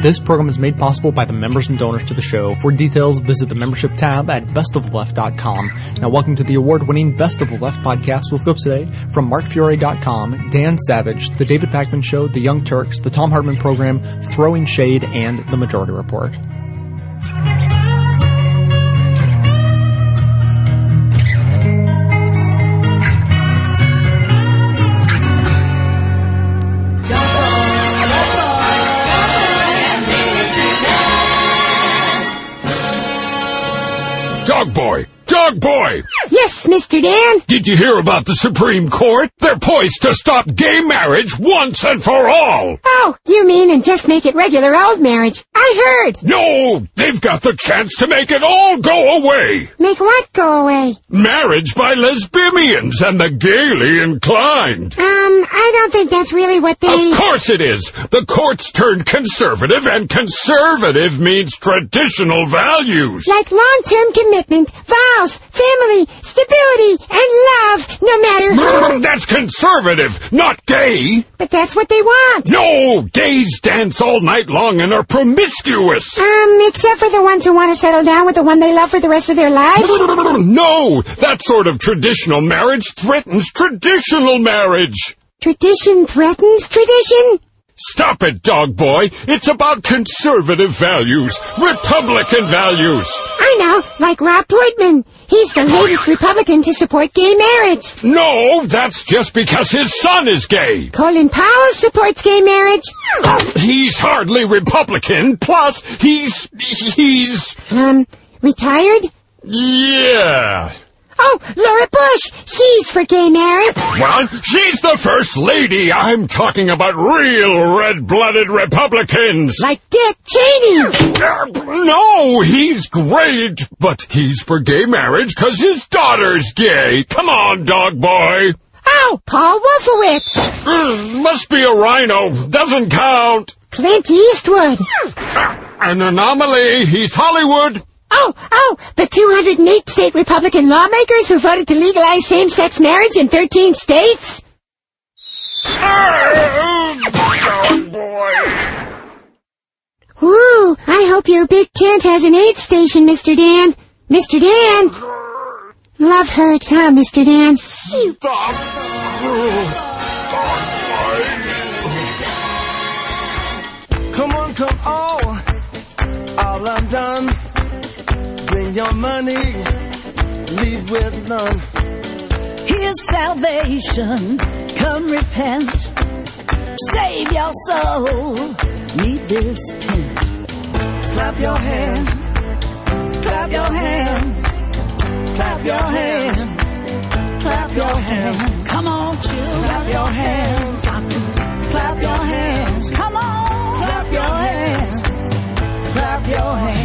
This program is made possible by the members and donors to the show. For details, visit the membership tab at bestoftheleft.com. Now, welcome to the award-winning Best of the Left podcast with clips today from markfiore.com, Dan Savage, The David Pakman Show, The Young Turks, The Thom Hartmann Program, Throwing Shade, and The Majority Report. Dog boy! Dog boy! Yes, Mr. Dan. Did you hear about the Supreme Court? They're poised to stop gay marriage once and for all! Oh, you mean and just make it regular old marriage? I heard. No! They've got the chance to make it all go away! Make what go away? Marriage by lesbians and the gaily inclined! Um, I don't think that's really what they... Of course it is! The court's turned conservative, and conservative means traditional values! Like long-term commitment, vows, family, stability, and love, no matter... That's conservative, not gay! But that's what they want. No! Gays dance all night long and are promiscuous! Um, except for the ones who want to settle down with the one they love for the rest of their lives. No! That sort of traditional marriage threatens traditional marriage! Tradition threatens tradition? Stop it, dog boy! It's about conservative values, Republican values! I know, like Rob Portman. He's the latest Republican to support gay marriage. No, that's just because his son is gay! Colin Powell supports gay marriage. He's hardly Republican, plus he's... he's... Um, retired? yeah... Oh, Laura Bush. She's for gay marriage. Well, she's the first lady. I'm talking about real red-blooded Republicans. Like Dick Cheney. Uh, no, he's great, but he's for gay marriage because his daughter's gay. Come on, dog boy. Oh, Paul Wolfowitz. Mm, must be a RINO. Doesn't count. Clint Eastwood. An anomaly. He's Hollywood. Oh, oh, the 208 state Republican lawmakers who voted to legalize same-sex marriage in 13 states? Dog boy. Ooh, I hope your big tent has an aid station, Mr. Dan. Mr. Dan. Love hurts, huh, Mr. Dan? Stop. Come on, come on, all undone. Your money, leave with none. Here's salvation. Come repent. Save your soul. Meet this tent. Clap your hands, clap your hands, clap your hands, clap your hands, Come on, clap your hands, clap your hands, Come on. clap your hands, clap your hands.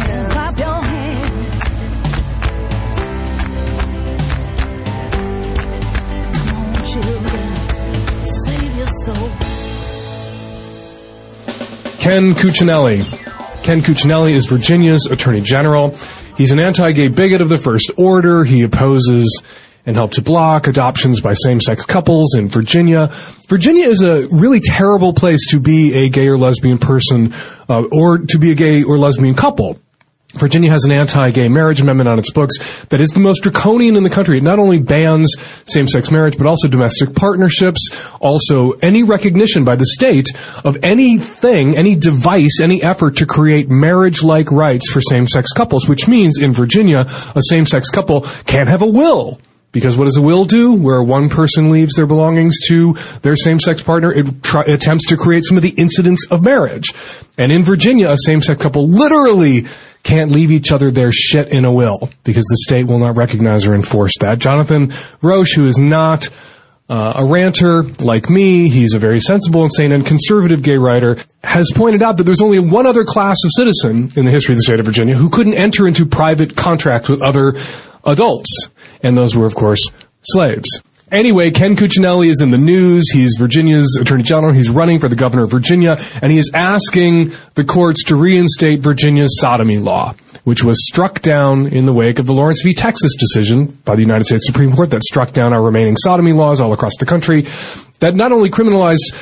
Ken Cuccinelli. Ken Cuccinelli is Virginia's Attorney General. He's an anti-gay bigot of the first order. He opposes and helped to block adoptions by same-sex couples in Virginia. Virginia is a really terrible place to be a gay or lesbian person, uh, or to be a gay or lesbian couple. Virginia has an anti-gay marriage amendment on its books that is the most draconian in the country. It not only bans same-sex marriage, but also domestic partnerships, also any recognition by the state of anything, any device, any effort to create marriage-like rights for same-sex couples, which means in Virginia, a same-sex couple can't have a will. Because what does a will do? Where one person leaves their belongings to their same-sex partner, it attempts to create some of the incidents of marriage. And in Virginia, a same-sex couple literally can't leave each other their shit in a will because the state will not recognize or enforce that. Jonathan Rauch, who is not uh, a ranter like me, he's a very sensible and sane and conservative gay writer, has pointed out that there's only one other class of citizen in the history of the state of Virginia who couldn't enter into private contracts with other adults. And those were, of course, slaves. Anyway, Ken Cuccinelli is in the news. He's Virginia's Attorney General. He's running for the governor of Virginia, and he is asking the courts to reinstate Virginia's sodomy law, which was struck down in the wake of the Lawrence v. Texas decision by the United States Supreme Court that struck down our remaining sodomy laws all across the country that not only criminalized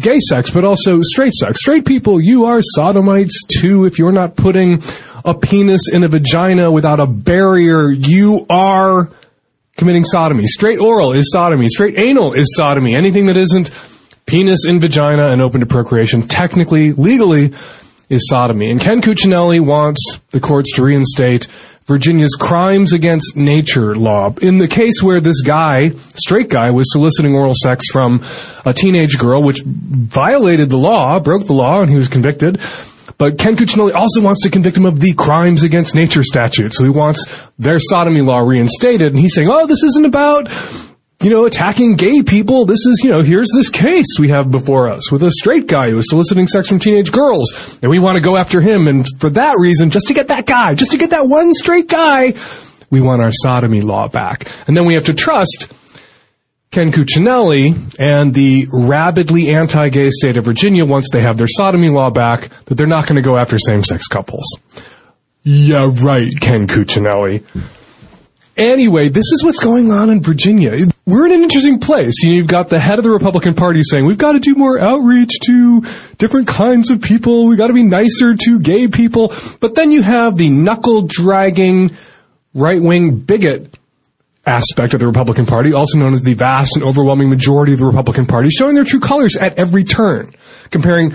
gay sex, but also straight sex. Straight people, you are sodomites too. If you're not putting a penis in a vagina without a barrier, you are committing sodomy. Straight oral is sodomy. Straight anal is sodomy. Anything that isn't penis in vagina and open to procreation, technically, legally, is sodomy. And Ken Cuccinelli wants the courts to reinstate Virginia's crimes against nature law. In the case where this guy, straight guy, was soliciting oral sex from a teenage girl, which violated the law, broke the law, and he was convicted. But Ken Cuccinelli also wants to convict him of the crimes against nature statute. So he wants their sodomy law reinstated. And he's saying, oh, this isn't about you know, attacking gay people. This is, you know, here's this case we have before us with a straight guy who is soliciting sex from teenage girls. And we want to go after him. And for that reason, just to get that guy, just to get that one straight guy, we want our sodomy law back. And then we have to trust Ken Cuccinelli and the rabidly anti-gay state of Virginia once they have their sodomy law back that they're not going to go after same-sex couples. Yeah, right, Ken Cuccinelli. Anyway, this is what's going on in Virginia. We're in an interesting place. You've got the head of the Republican Party saying we've got to do more outreach to different kinds of people. We've got to be nicer to gay people. But then you have the knuckle dragging right wing bigot aspect of the Republican Party, also known as the vast and overwhelming majority of the Republican Party, showing their true colors at every turn, comparing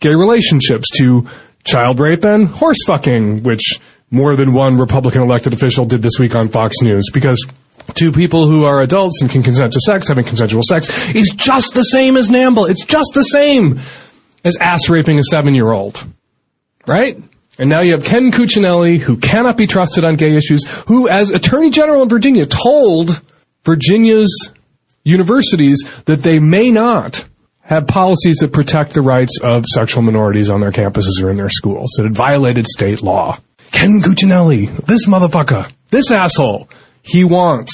gay relationships to child rape and horse fucking, which more than one Republican elected official did this week on Fox News because two people who are adults and can consent to sex having consensual sex is just the same as NAMBLA. It's just the same as ass raping a seven year old. Right? And now you have Ken Cuccinelli, who cannot be trusted on gay issues, who, as Attorney General in Virginia, told Virginia's universities that they may not have policies that protect the rights of sexual minorities on their campuses or in their schools, that it violated state law. Ken Cuccinelli, this motherfucker, this asshole, he wants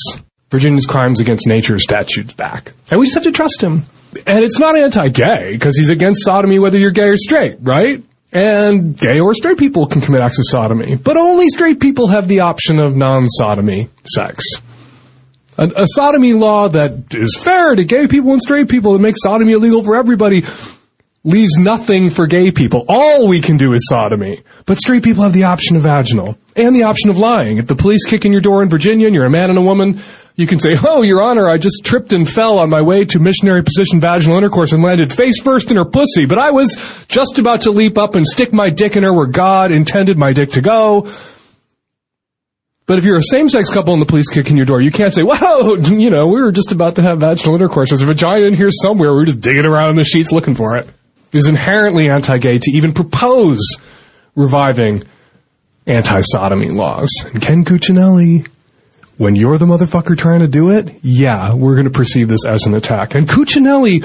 Virginia's crimes against nature statutes back. And we just have to trust him. And it's not anti-gay, because he's against sodomy whether you're gay or straight, right? And gay or straight people can commit acts of sodomy. But only straight people have the option of non-sodomy sex. A, a sodomy law that is fair to gay people and straight people that makes sodomy illegal for everybody leaves nothing for gay people. All we can do is sodomy. But straight people have the option of vaginal and the option of lying. If the police kick in your door in Virginia and you're a man and a woman, you can say, Oh, Your Honor, I just tripped and fell on my way to missionary position vaginal intercourse and landed face first in her pussy, but I was just about to leap up and stick my dick in her where God intended my dick to go. But if you're a same-sex couple and the police kick in your door, you can't say, "Whoa, you know, we were just about to have vaginal intercourse. There's a vagina in here somewhere. We were just digging around in the sheets looking for it." It is inherently anti-gay to even propose reviving anti-sodomy laws. And Ken Cuccinelli, when you're the motherfucker trying to do it, yeah, we're going to perceive this as an attack. And Cuccinelli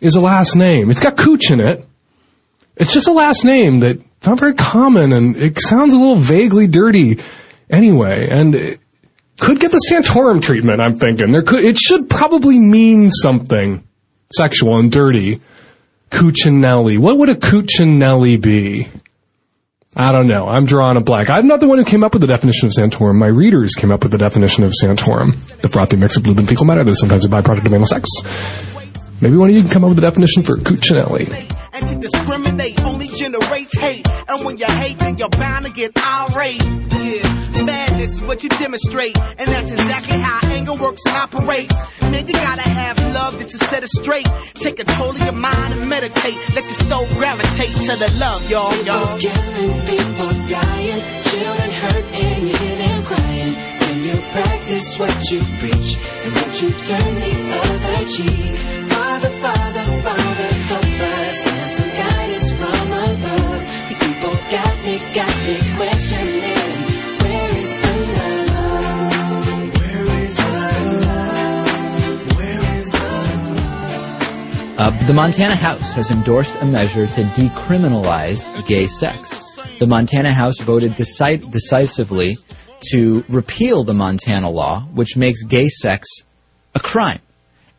is a last name. It's got Cooch in it. It's just a last name that's not very common and it sounds a little vaguely dirty anyway. And it could get the Santorum treatment, I'm thinking. There could, it should probably mean something sexual and dirty. Cuccinelli. What would a Cuccinelli be? I don't know. I'm drawing a blank. I'm not the one who came up with the definition of Santorum. My readers came up with the definition of Santorum. The frothy mix of lube and fecal matter that is sometimes a byproduct of anal sex. Maybe one of you can come up with a definition for Cuccinelli. And to discriminate only generates hate. And when you hate, then you're bound to get irate. Yeah, madness is what you demonstrate. And that's exactly how anger works and operates. Man, you gotta have love just to set it straight. Take control of your mind and meditate. Let your soul gravitate to the love, y'all, y'all. People killing, people dying, children hurt and you hear them crying. When you practice what you preach and what you turn the other cheek. Father, Father, Father, the Montana House has endorsed a measure to decriminalize gay sex. The Montana House voted deci- decisively to repeal the Montana law, which makes gay sex a crime.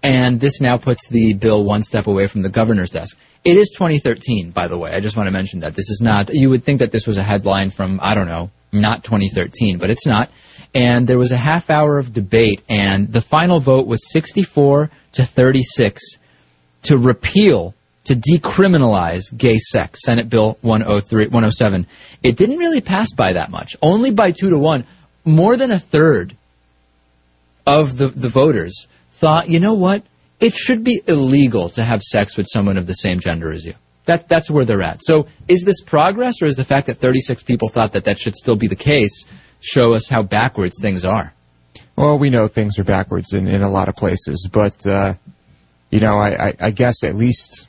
And this now puts the bill one step away from the governor's desk. It is 2013, by the way. I just want to mention that. This is not, you would think that this was a headline from, I don't know, not 2013, but it's not. And there was a half hour of debate, and the final vote was 64 to 36 to repeal to decriminalize gay sex, Senate Bill 103, 107. It didn't really pass by that much, only by two to one. More than a third of the, the voters thought, you know what? It should be illegal to have sex with someone of the same gender as you. That, that's where they're at. So is this progress or is the fact that 36 people thought that that should still be the case show us how backwards things are? Well, we know things are backwards in, in a lot of places, but uh, you know, I, I, I guess at least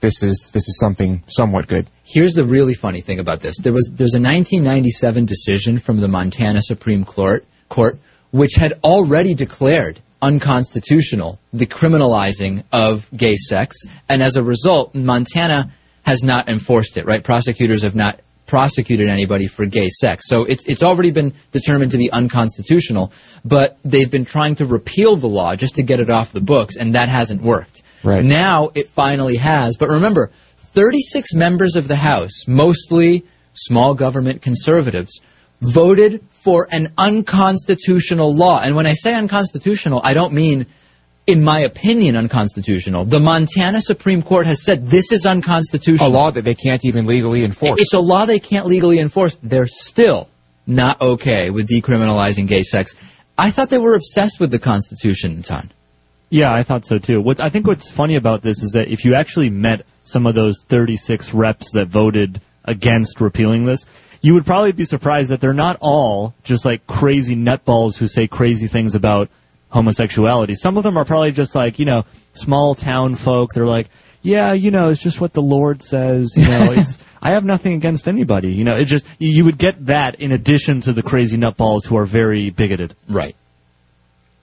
this is this is something somewhat good. Here's the really funny thing about this. There was there's a 1997 decision from the Montana Supreme Court court which had already declared unconstitutional the criminalizing of gay sex and as a result Montana has not enforced it, right? Prosecutors have not prosecuted anybody for gay sex. So it's it's already been determined to be unconstitutional, but they've been trying to repeal the law just to get it off the books and that hasn't worked. Right. Now it finally has. But remember, 36 members of the House, mostly small government conservatives, voted for an unconstitutional law. And when I say unconstitutional, I don't mean, in my opinion, unconstitutional. The Montana Supreme Court has said this is unconstitutional. A law that they can't even legally enforce. It's a law they can't legally enforce. They're still not okay with decriminalizing gay sex. I thought they were obsessed with the Constitution, Ton. Yeah, I thought so too. What I think what's funny about this is that if you actually met some of those 36 reps that voted against repealing this, you would probably be surprised that they're not all just like crazy nutballs who say crazy things about homosexuality. Some of them are probably just like, you know, small town folk. They're like, yeah, you know, it's just what the Lord says. You know, it's, I have nothing against anybody. You know, it just, you you would get that in addition to the crazy nutballs who are very bigoted. Right.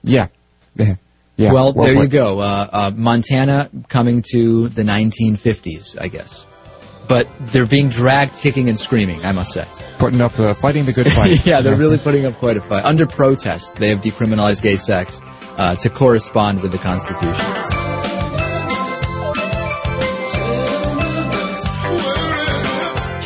yeah. yeah. Yeah. well, there you go. Uh, uh, Montana coming to the 1950s, I guess. But they're being dragged kicking and screaming, I must say. Putting up, uh, fighting the good fight. yeah, they're really putting up quite a fight. Under protest, they have decriminalized gay sex uh, to correspond with the Constitution.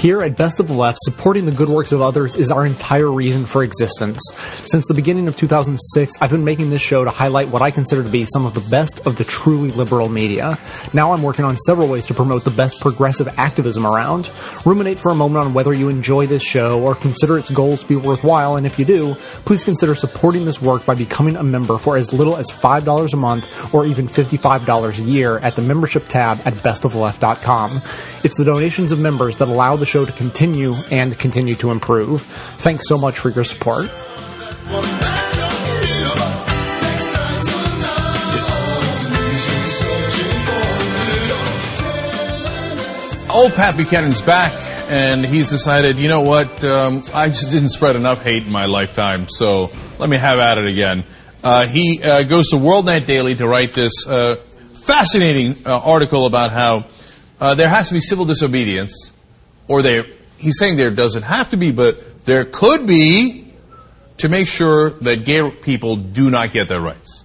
Here at Best of the Left, supporting the good works of others is our entire reason for existence. Since the beginning of 2006, I've been making this show to highlight what I consider to be some of the best of the truly liberal media. Now I'm working on several ways to promote the best progressive activism around. Ruminate for a moment on whether you enjoy this show or consider its goals to be worthwhile, and if you do, please consider supporting this work by becoming a member for as little as $5 a month or even $55 a year at the membership tab at bestoftheleft.com. It's the donations of members that allow the show to continue and continue to improve. Thanks so much for your support. Old Pat Buchanan's back, and he's decided, you know what? Um, I just didn't spread enough hate in my lifetime, so let me have at it again. Uh, he uh, goes to WorldNet Daily to write this uh, fascinating uh, article about how uh, there has to be civil disobedience, or there. He's saying there doesn't have to be, but there could be to make sure that gay people do not get their rights.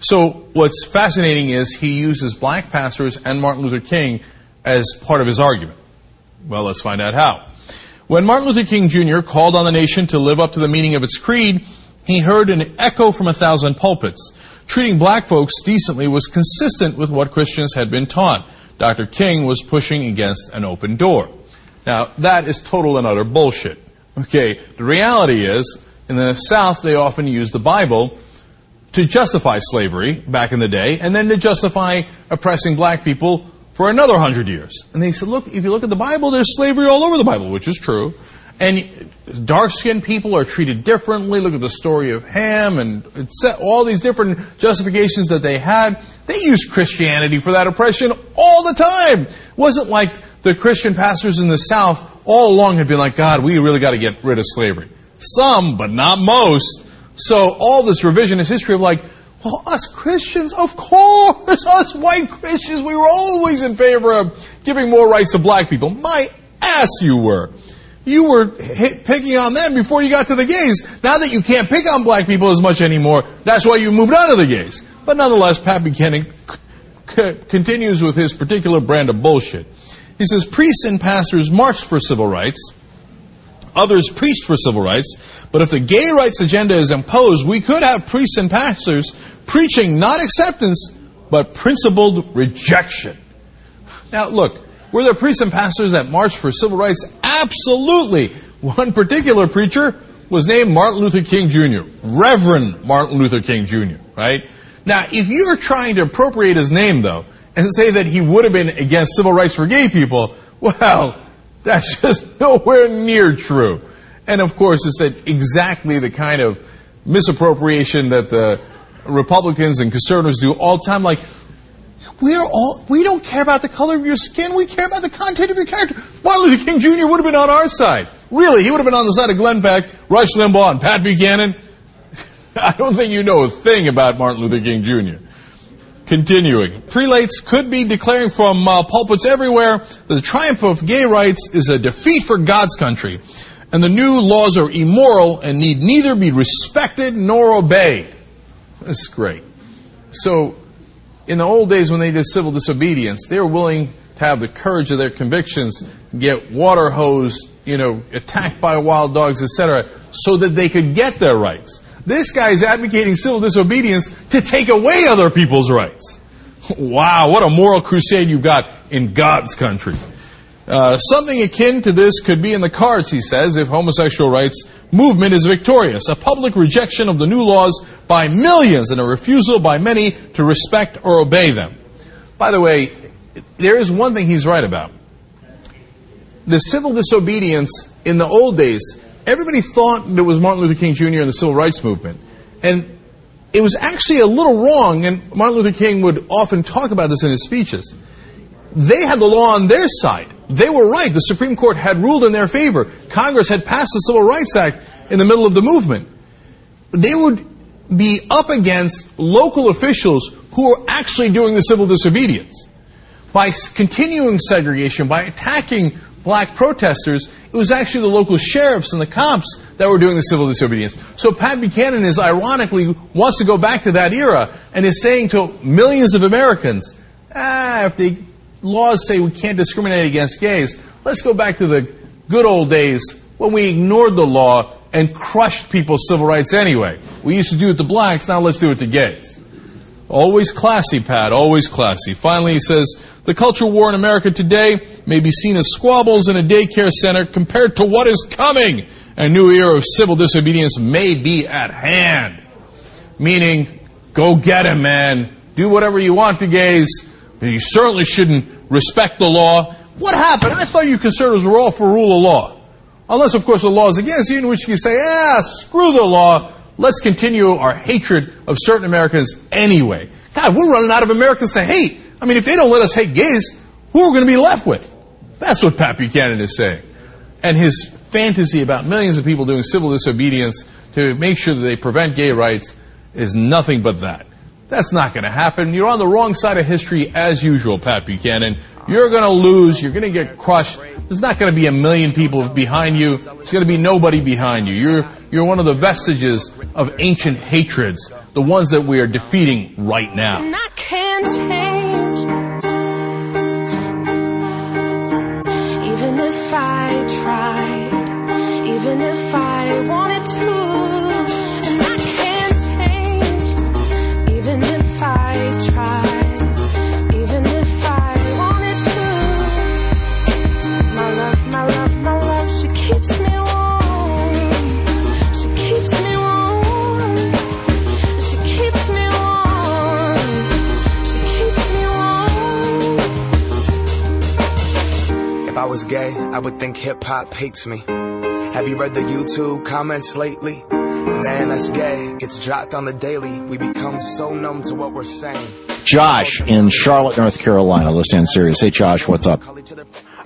So what's fascinating is he uses black pastors and Martin Luther King as part of his argument. Well, let's find out how. When Martin Luther King Jr. called on the nation to live up to the meaning of its creed, he heard an echo from a thousand pulpits. Treating black folks decently was consistent with what Christians had been taught. Dr. King was pushing against an open door. Now, that is total and utter bullshit. Okay, the reality is, in the South, they often use the Bible to justify slavery back in the day, and then to justify oppressing black people for another hundred years. And they said, look, if you look at the Bible, there's slavery all over the Bible, which is true. And dark-skinned people are treated differently. Look at the story of Ham and all these different justifications that they had. They used Christianity for that oppression all the time. It wasn't like the Christian pastors in the South all along had been like, God, we really got to get rid of slavery. Some, but not most. So all this revisionist history of like, well, us Christians, of course, us white Christians, we were always in favor of giving more rights to black people. My ass, you were. You were hit, picking on them before you got to the gays. Now that you can't pick on black people as much anymore, that's why you moved on to the gays. But nonetheless, Pat Buchanan c- c- continues with his particular brand of bullshit. He says priests and pastors marched for civil rights. Others preached for civil rights. But if the gay rights agenda is imposed, we could have priests and pastors preaching not acceptance, but principled rejection. Now, look, were there priests and pastors that marched for civil rights? Absolutely. One particular preacher was named Martin Luther King Jr., Reverend Martin Luther King Jr., right? Now, if you're trying to appropriate his name, though, and say that he would have been against civil rights for gay people, well, that's just nowhere near true. And of course, it's exactly the kind of misappropriation that the Republicans and conservatives do all the time. Like, we're all, we don't care about the color of your skin. We care about the content of your character. Martin Luther King Jr. would have been on our side. Really, he would have been on the side of Glenn Beck, Rush Limbaugh, and Pat Buchanan. I don't think you know a thing about Martin Luther King Jr. Continuing. Prelates could be declaring from uh, pulpits everywhere that the triumph of gay rights is a defeat for God's country, and the new laws are immoral and need neither be respected nor obeyed. That's great. So, in the old days when they did civil disobedience, they were willing to have the courage of their convictions, get water hosed, you know, attacked by wild dogs, etc., so that they could get their rights. This guy is advocating civil disobedience to take away other people's rights. Wow, what a moral crusade you've got in God's country. Uh, something akin to this could be in the cards, he says, if homosexual rights movement is victorious. A public rejection of the new laws by millions and a refusal by many to respect or obey them. By the way, there is one thing he's right about. The civil disobedience in the old days everybody thought it was Martin Luther King Jr. and the civil rights movement. And it was actually a little wrong, and Martin Luther King would often talk about this in his speeches. They had the law on their side. They were right. The Supreme Court had ruled in their favor. Congress had passed the Civil Rights Act in the middle of the movement. They would be up against local officials who were actually doing the civil disobedience. By continuing segregation, by attacking black protesters, it was actually the local sheriffs and the cops that were doing the civil disobedience. So Pat Buchanan is ironically wants to go back to that era and is saying to millions of Americans, ah, if the laws say we can't discriminate against gays, let's go back to the good old days when we ignored the law and crushed people's civil rights anyway. We used to do it to blacks, now let's do it to gays. Always classy, Pat, always classy. Finally, he says, the culture war in America today may be seen as squabbles in a daycare center compared to what is coming. A new era of civil disobedience may be at hand. Meaning, go get him, man. Do whatever you want to gays, but you certainly shouldn't respect the law. What happened? I thought you conservatives were all for rule of law. Unless, of course, the law is against you, in which you say, ah, screw the law. Let's continue our hatred of certain Americans anyway. God, we're running out of Americans to hate. I mean, if they don't let us hate gays, who are we going to be left with? That's what Pat Buchanan is saying. And his fantasy about millions of people doing civil disobedience to make sure that they prevent gay rights is nothing but that. That's not going to happen. You're on the wrong side of history as usual, Pat Buchanan. You're going to lose. You're going to get crushed. There's not going to be a million people behind you. There's going to be nobody behind you. You're, you're one of the vestiges of ancient hatreds, the ones that we are defeating right now. Even if I tried, even if I wanted to. Was gay, I would think hip hop hates me. Have you read the YouTube comments lately? Man, that's gay. Gets dropped on the daily. We become so numb to what we're saying. Josh in Charlotte, North Carolina. Listen serious. Hey, Josh, what's up?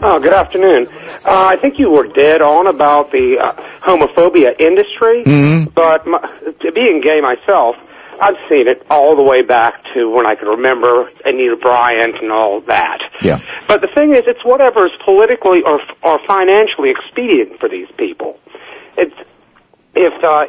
Oh, good afternoon. Uh, I think you were dead on about the uh, homophobia industry, Mhm. but my, to being gay myself, I've seen it all the way back to when I can remember Anita Bryant and all that. Yeah. But the thing is, it's whatever is politically or or financially expedient for these people. It's if uh,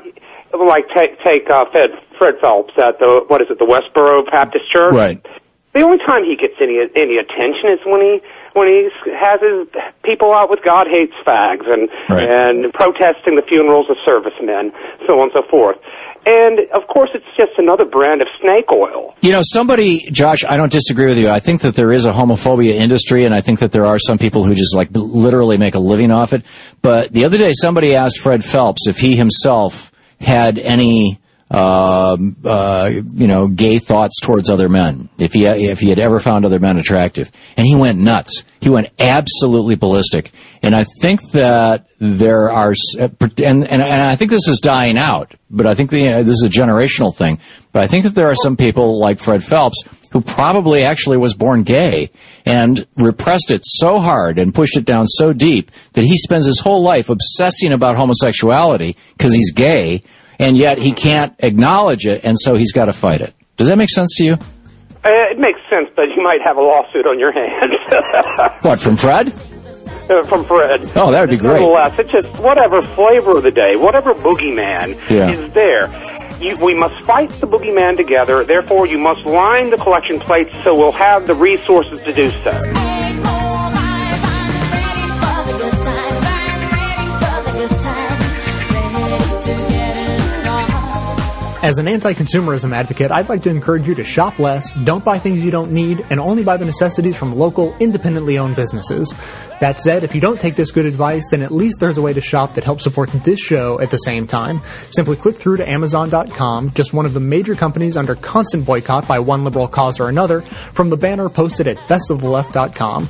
like take take uh, Fred Fred Phelps at the what is it the Westboro Baptist Church. Right. The only time he gets any any attention is when he when he has his people out with God hates fags and and protesting the funerals of servicemen, so on and so forth. And of course, it's just another brand of snake oil. You know, somebody, Josh, I don't disagree with you. I think that there is a homophobia industry, and I think that there are some people who just like literally make a living off it. But the other day, somebody asked Fred Phelps if he himself had any, um, uh, you know, gay thoughts towards other men. If he if he had ever found other men attractive, and he went nuts. He went absolutely ballistic. And I think that there are, uh, and, and, and I think this is dying out, but I think the, uh, this is a generational thing. But I think that there are some people like Fred Phelps who probably actually was born gay and repressed it so hard and pushed it down so deep that he spends his whole life obsessing about homosexuality because he's gay and yet he can't acknowledge it and so he's got to fight it. Does that make sense to you? Uh, it makes sense, but you might have a lawsuit on your hands. What, from Fred? Uh, from Fred. Oh, that would be great. Nonetheless, it's just whatever flavor of the day, whatever boogeyman Yeah. is there. You, we must fight the boogeyman together. Therefore, you must line the collection plates so we'll have the resources to do so. As an anti-consumerism advocate, I'd like to encourage you to shop less, don't buy things you don't need, and only buy the necessities from local, independently owned businesses. That said, if you don't take this good advice, then at least there's a way to shop that helps support this show at the same time. Simply click through to Amazon.com, just one of the major companies under constant boycott by one liberal cause or another, from the banner posted at bestoftheleft.com.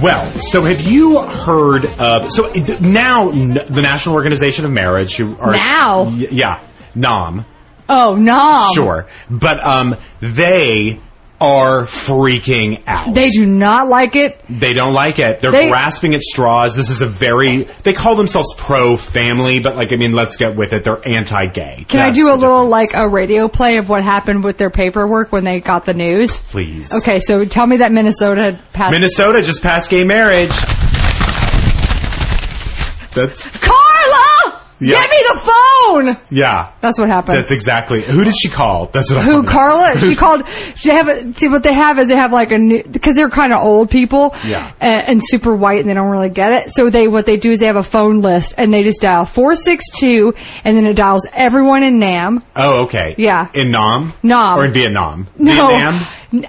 Well, so have you heard of so now the National Organization of Marriage who are Now? Yeah NOM Oh, no. sure but um they are freaking out. They do not like it. they don't like it. They're They- grasping at straws. This is a very they call themselves pro family but like I mean let's get with it. They're anti gay Can I do a little like a radio play of what happened with their paperwork when they got the news? please. Okay, so tell me that Minnesota passed. Minnesota just passed gay marriage. That's Carla, Yeah. give me the phone. yeah That's what happened. that's exactly who did she call that's what Who. Carla? She called. She have a, see what they have is they have like a new because they're kind of old people, Yeah. and, and super white and they don't really get it. So they what they do is they have a phone list and they just dial four six two and then it dials everyone in Nam. Oh, okay. Yeah. In Nam? Nam. Or in Vietnam? No. Vietnam?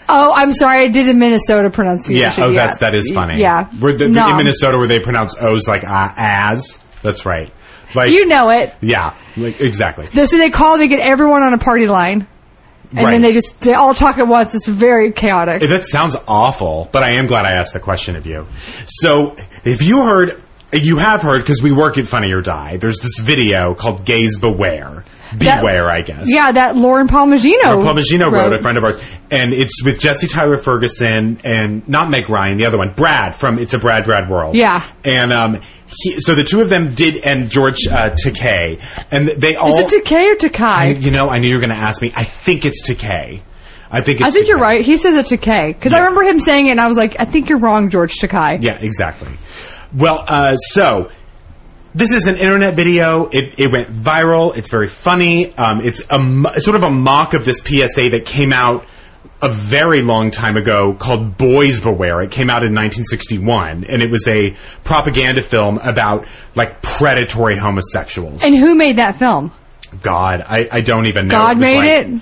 Oh, I'm sorry, I did a Minnesota pronunciation. Yeah. Oh, that's that is funny. Yeah. Where the, the- in Minnesota, where they pronounce O's like uh, as. That's right. Like you know it. Yeah. Like, exactly. So they call, they get everyone on a party line, and Right. then they just they all talk at once. It's very chaotic. That sounds awful, but I am glad I asked the question of you. So, if you heard, you have heard because we work at Funny or Die. There's this video called "Gays Beware." That- Beware, I guess. Yeah, that Lauren Palmigiano. Or Palmagino wrote, wrote. a friend of ours, and it's with Jesse Tyler Ferguson and not Meg Ryan, the other one, Brad from It's a Brad Brad World. Yeah. and um, he, so the two of them did, and George uh, Takei, and they all. Is it Takei or Takai? I, you know, I knew you were going to ask me. I think it's Takei. I think it's I think you're right. He says it's Takei because I remember him saying it, and I was like, I think you're wrong, George Takai. Yeah, exactly. Well, uh, so this is an internet video. It, it went viral. It's very funny. Um, it's a sort of a mock of this PSA that came out a very long time ago called Boys Beware. It came out in 1961, and it was a propaganda film about like predatory homosexuals. And who made that film? God, I, I don't even know. God was made like-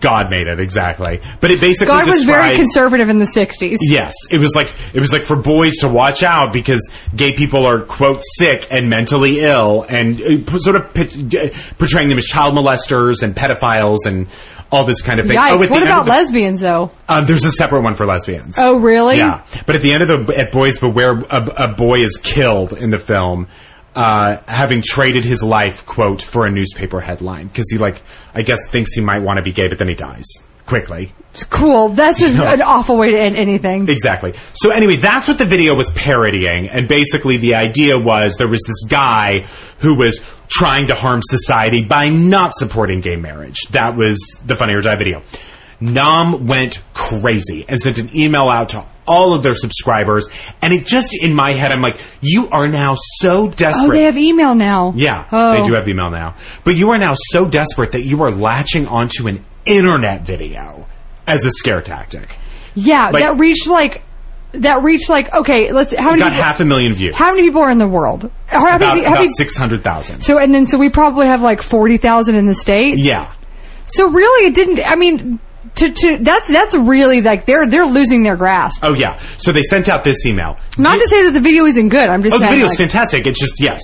God made it exactly, but it basically God was very conservative in the '60s. Yes, it was like it was like for boys to watch out because gay people are quote sick and mentally ill, and uh, sort of portraying them as child molesters and pedophiles and all this kind of thing. Yikes! Oh, at the what about the- lesbians though? um, there's a separate one for lesbians. Oh, really? Yeah, but at the end of the at Boys Beware, a, a boy is killed in the film, uh, having traded his life quote for a newspaper headline because he like I guess thinks he might want to be gay, but then he dies quickly. Cool. That's just an awful way to end anything. Exactly. So anyway, that's what the video was parodying, and basically the idea was there was this guy who was trying to harm society by not supporting gay marriage. That was the Funny or Die video. Nom went crazy and sent an email out to all of their subscribers. And it just, in my head, I'm like, you are now so oh, desperate. Oh, they have email now. Yeah, Oh. they do have email now. But you are now so desperate that you are latching onto an internet video as a scare tactic. Yeah, Like- that reached like that reached like okay. Let's how many got people, half a million views. how many people are in the world? How many- about many- about 600,000. so and then so we probably have like forty thousand in the states. Yeah. So really, it didn't. I mean, to to that's that's really like they're they're losing their grasp. Oh, yeah. So they sent out this email. Not to say that the video isn't good. I'm just Oh, the saying. video's like, fantastic. It's just, yes.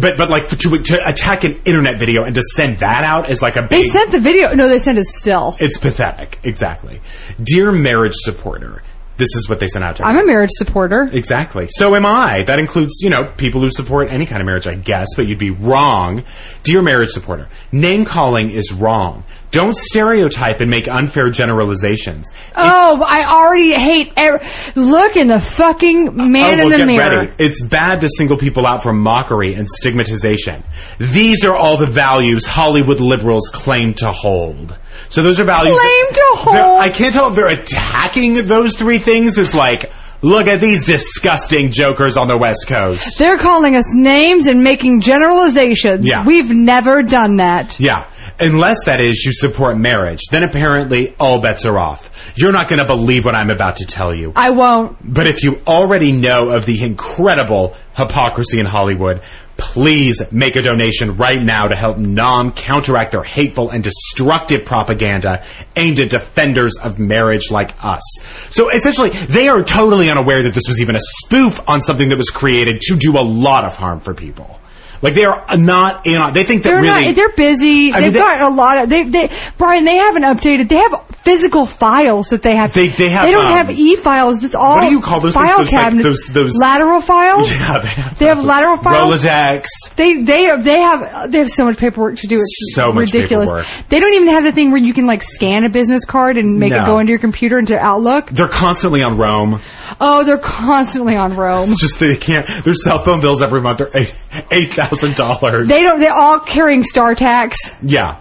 But, but like, to, to attack an internet video and to send that out is like a they sent the video. No, they sent a still. It's pathetic. Exactly. Dear marriage supporter, this is what they sent out to I'm a marriage supporter. Exactly. So am I. That includes, you know, people who support any kind of marriage, I guess, but you'd be wrong. Dear marriage supporter, name calling is wrong. Don't stereotype and make unfair generalizations. Oh, I already hate. Every, look in the fucking man oh, in well, the mirror. ready. It's bad to single people out for mockery and stigmatization. These are all the values Hollywood liberals claim to hold. So those are values. Claim to hold. I can't tell if they're attacking those three things as like, look at these disgusting jokers on the West Coast. They're calling us names and making generalizations. Yeah. We've never done that. Yeah. Unless that is you support marriage, then apparently all bets are off. You're not going to believe what I'm about to tell you. I won't. But if you already know of the incredible hypocrisy in Hollywood, please make a donation right now to help NOM counteract their hateful and destructive propaganda aimed at defenders of marriage like us. So essentially, they are totally unaware that this was even a spoof on something that was created to do a lot of harm for people. Like they are not in on. They think that They're really not. They're busy. I They've they- got a lot of. They, they, Brian. They haven't updated. They have physical files that they have. They- they have, They don't um, have e files. That's all. what do you call those things? File Those, like, cabinets. those- those- lateral files. Yeah, they have, They have lateral files. Rolodex. They they they have they have so much paperwork to do. It's So much ridiculous. paperwork. They don't even have the thing where you can like scan a business card and make No. it go into your computer into Outlook. They're constantly on roam. Oh, they're constantly on roam. It's just they can't. Their cell phone bills every month are eight eight thousand dollars. They don't. They're all carrying StarTACs. Yeah.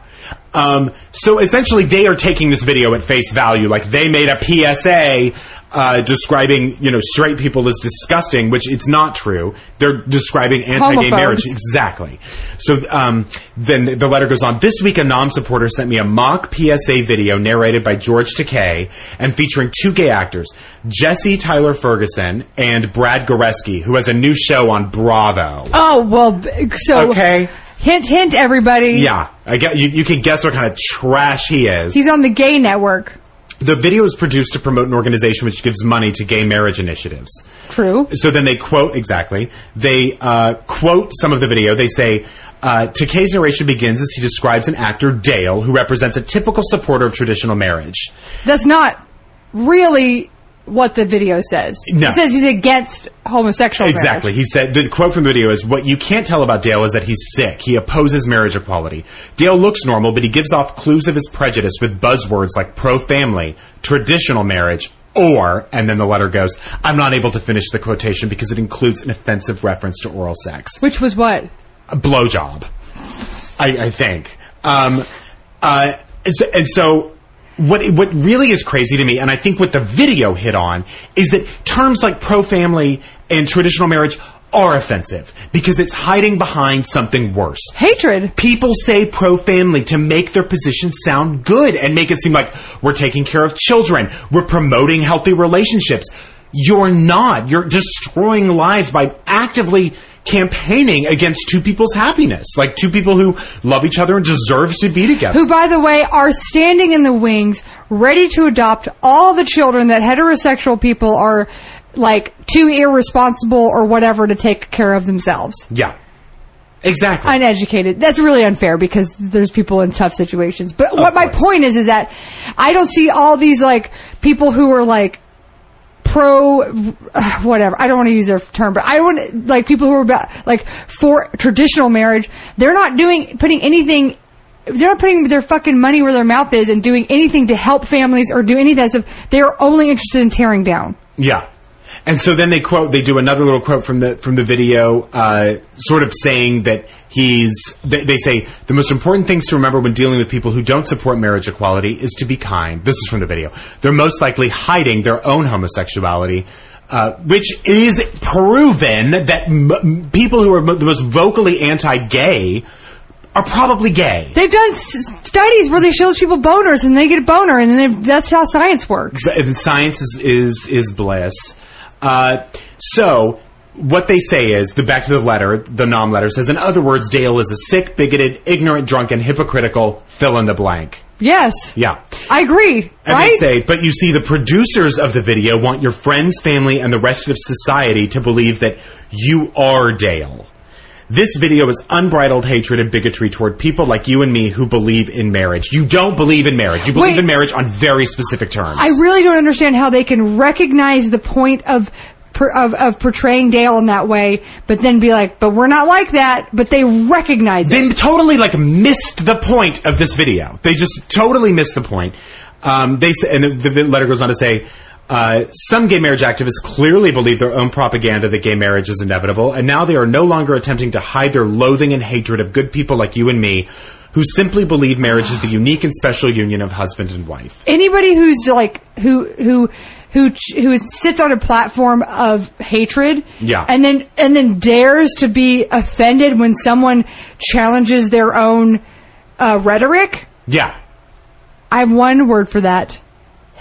Um, so essentially, they are taking this video at face value. Like they made a PSA uh, describing, you know, straight people as disgusting, which it's not true. They're describing anti-gay Homophobes. marriage. Exactly. So um, then the letter goes on. This week, a NOM supporter sent me a mock PSA video narrated by George Takei and featuring two gay actors, Jesse Tyler Ferguson and Brad Goreski, who has a new show on Bravo. Oh well. So Okay. Hint, hint, everybody. Yeah, I get you. You can guess what kind of trash he is. He's on the Gay Network. The video is produced to promote an organization which gives money to gay marriage initiatives. True. So then they quote exactly. They uh, quote some of the video. They say. Uh, Takei's narration begins as he describes an actor, Dale, who represents a typical supporter of traditional marriage. That's not really what the video says. No. It says he's against homosexual marriage. Exactly. He said the quote from the video is what you can't tell about Dale is that he's sick. He opposes marriage equality. Dale looks normal, but he gives off clues of his prejudice with buzzwords like pro family, traditional marriage, or, and then the letter goes, I'm not able to finish the quotation because it includes an offensive reference to oral sex. Which was what? A blowjob. I, I think. Um, uh, and so what what really is crazy to me, and I think what the video hit on, is that terms like pro family and traditional marriage are offensive because it's hiding behind something worse. Hatred. People say pro family to make their position sound good and make it seem like we're taking care of children, we're promoting healthy relationships. You're not. You're destroying lives by actively campaigning against two people's happiness. Like two people who love each other and deserve to be together. Who, by the way, are standing in the wings, ready to adopt all the children that heterosexual people are like too irresponsible or whatever to take care of themselves. Yeah. Exactly. Uneducated. That's really unfair because there's people in tough situations. But what my point is is that I don't see all these like people who are like pro whatever. I don't want to use their term, but I want like people who are about like for traditional marriage. They're not doing putting anything they're not putting their fucking money where their mouth is and doing anything to help families or do any of that stuff. They're only interested in tearing down. Yeah. And so then they quote, they do another little quote from the from the video, uh, sort of saying that he's. They, they say the most important things to remember when dealing with people who don't support marriage equality is to be kind. This is from the video. They're most likely hiding their own homosexuality. Uh, which is proven that m- people who are mo- the most vocally anti-gay are probably gay. They've done s- studies where they show people boners and they get a boner, and then that's how science works. And science is is, is bliss. Uh, so what they say is the back to the letter, the nom letter says. In other words, Dale is a sick, bigoted, ignorant, drunken, hypocritical. Fill in the blank. Yes, Yeah. I agree. And right? they say, but you see, the producers of the video want your friends, family, and the rest of society to believe that you are Dale. This video is unbridled hatred and bigotry toward people like you and me who believe in marriage. You don't believe in marriage. You believe Wait. in marriage on very specific terms. I really don't understand how they can recognize the point of. Of, of portraying Dale in that way, but then be like, but we're not like that, but they recognize they it. totally like missed the point of this video. They just totally missed the point. Um, they and the, the letter goes on to say, uh, some gay marriage activists clearly believe their own propaganda that gay marriage is inevitable, and now they are no longer attempting to hide their loathing and hatred of good people like you and me, who simply believe marriage is the unique and special union of husband and wife. Anybody who's like, who, who, who, who sits on a platform of hatred, Yeah. and then, and then dares to be offended when someone challenges their own, uh, rhetoric, Yeah. I have one word for that.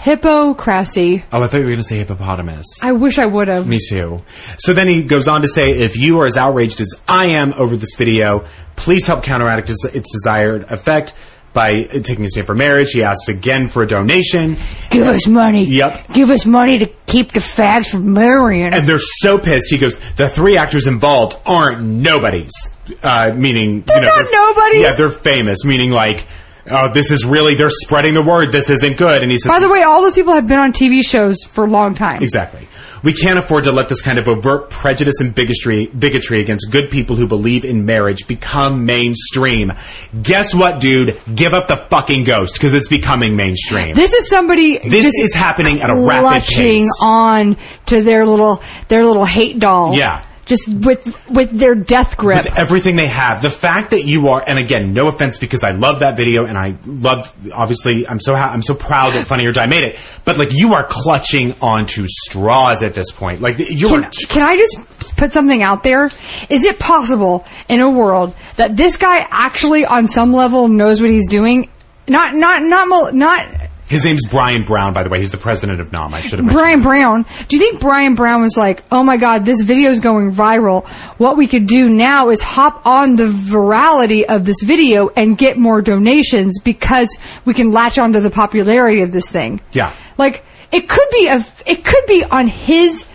Hippocracy. Oh, I thought you were going to say hippopotamus. I wish I would have. Me too. So then he goes on to say, if you are as outraged as I am over this video, please help counteract its, its desired effect by taking a stand for marriage. He asks again for a donation. Give us money. Yep. Give us money to keep the fags from marrying. And they're so pissed. He goes, the three actors involved aren't nobodies. Uh, meaning, They're you know, not nobodies. Yeah, they're famous. Meaning, like, oh, this is really they're spreading the word. This isn't good. And he says, By the way, all those people have been on TV shows for a long time. Exactly. We can't afford to let this kind of overt prejudice and bigotry, bigotry against good people who believe in marriage become mainstream. Guess what, dude? Give up the fucking ghost because it's becoming mainstream. This is somebody. This is happening at a rapid pace. on to their little their little hate doll. Yeah. Just with with their death grip. With everything they have, the fact that you are, and again, no offense because I love that video and I love, obviously, I'm so ha- I'm so proud that Funny or Die made it, but like you are clutching onto straws at this point. Like you Can, are can I just put something out there? Is it possible in a world that this guy actually, on some level, knows what he's doing? Not, not, not, not. His name's Brian Brown, by the way. He's the president of NOM. I should have. Brian Brown. Do you think Brian Brown was like, "Oh my God, this video is going viral. What we could do now is hop on the virality of this video and get more donations because we can latch onto the popularity of this thing." Yeah. Like it could be a, it could be on his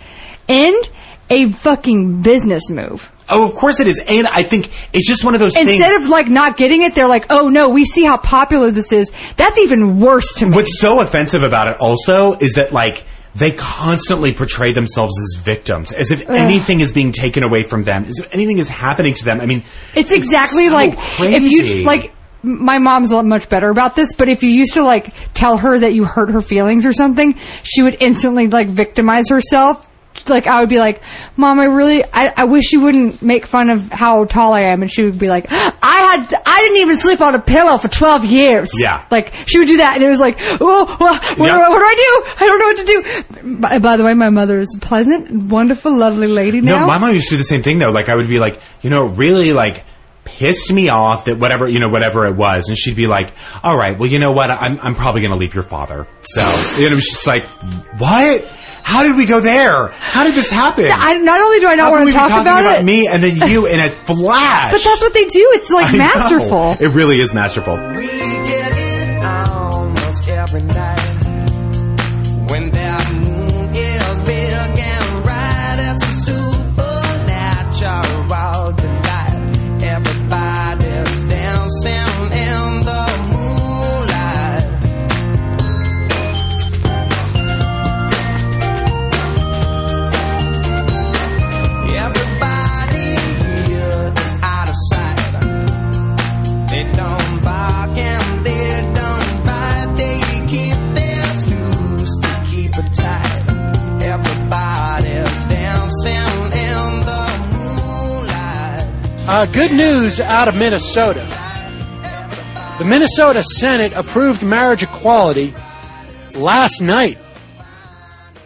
end a fucking business move. Oh, of course it is. And I think it's just one of those things. Instead of like not getting it, they're like, "Oh no, we see how popular this is." That's even worse to me. What's so offensive about it also is that like they constantly portray themselves as victims, as if Ugh. anything is being taken away from them, as if anything is happening to them. I mean, It's exactly so like crazy. if you like. My mom's a lot much better about this, but if you used to like tell her that you hurt her feelings or something, she would instantly like victimize herself. Like I would be like, "Mom, I really, I, I wish you wouldn't make fun of how tall I am," and she would be like, "I had, I didn't even sleep on a pillow for twelve years." Yeah. like she would do that, and it was like, "Oh, what, what, Yeah. I, what do I do? I don't know what to do." By, the way, my mother is a pleasant, wonderful, lovely lady now. No, my mom used to do the same thing though. Like I would be like, you know, really like pissed me off that whatever you know whatever it was, and she'd be like, all right, well you know what, I'm I'm probably gonna leave your father. So and it was just like, what? How did we go there? How did this happen? I, not only do I not How want we to talk talking about, about it, me and then you in a flash. but that's what they do. It's like I know. masterful. It really is masterful. Uh, good news out of Minnesota. The Minnesota Senate approved marriage equality last night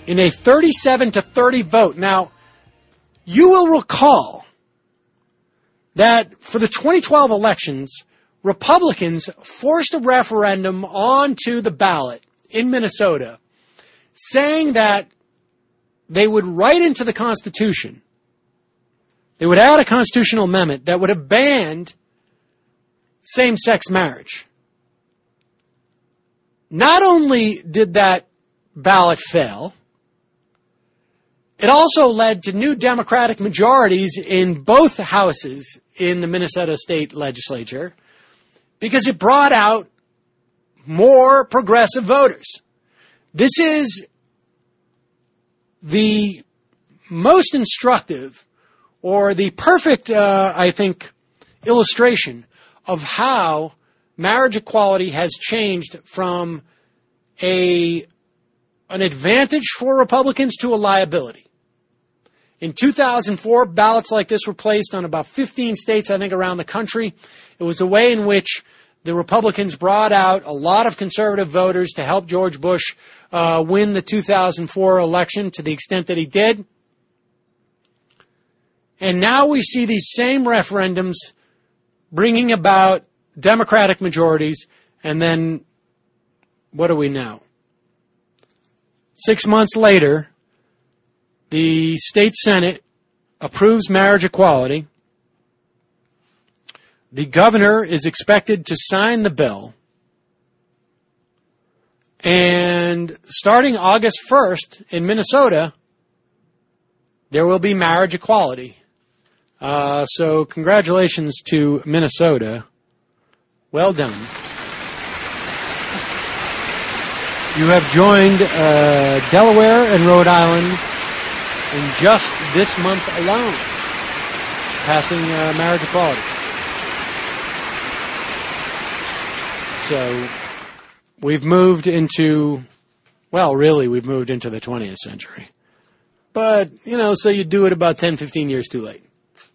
in a 37 to 30 vote. Now, you will recall that for the 2012 elections, Republicans forced a referendum onto the ballot in Minnesota saying that they would write into the Constitution, they would add a constitutional amendment that would have banned same sex marriage. Not only did that ballot fail, it also led to new Democratic majorities in both houses in the Minnesota state legislature because it brought out more progressive voters. This is the most instructive or the perfect, uh, I think, illustration of how marriage equality has changed from a an advantage for Republicans to a liability. In 2004, ballots like this were placed on about 15 states, I think, around the country. It was a way in which the Republicans brought out a lot of conservative voters to help George Bush uh, win the 2004 election to the extent that he did. And now we see these same referendums bringing about Democratic majorities, and then what do we know? Six months later, the state Senate approves marriage equality. The governor is expected to sign the bill. And starting August 1st in Minnesota, there will be marriage equality. Uh, so, congratulations to Minnesota. Well done. You have joined uh, Delaware and Rhode Island in just this month alone, passing uh, marriage equality. So we've moved into, well, really, we've moved into the 20th century. But, you know, so you do it about 10, 15 years too late.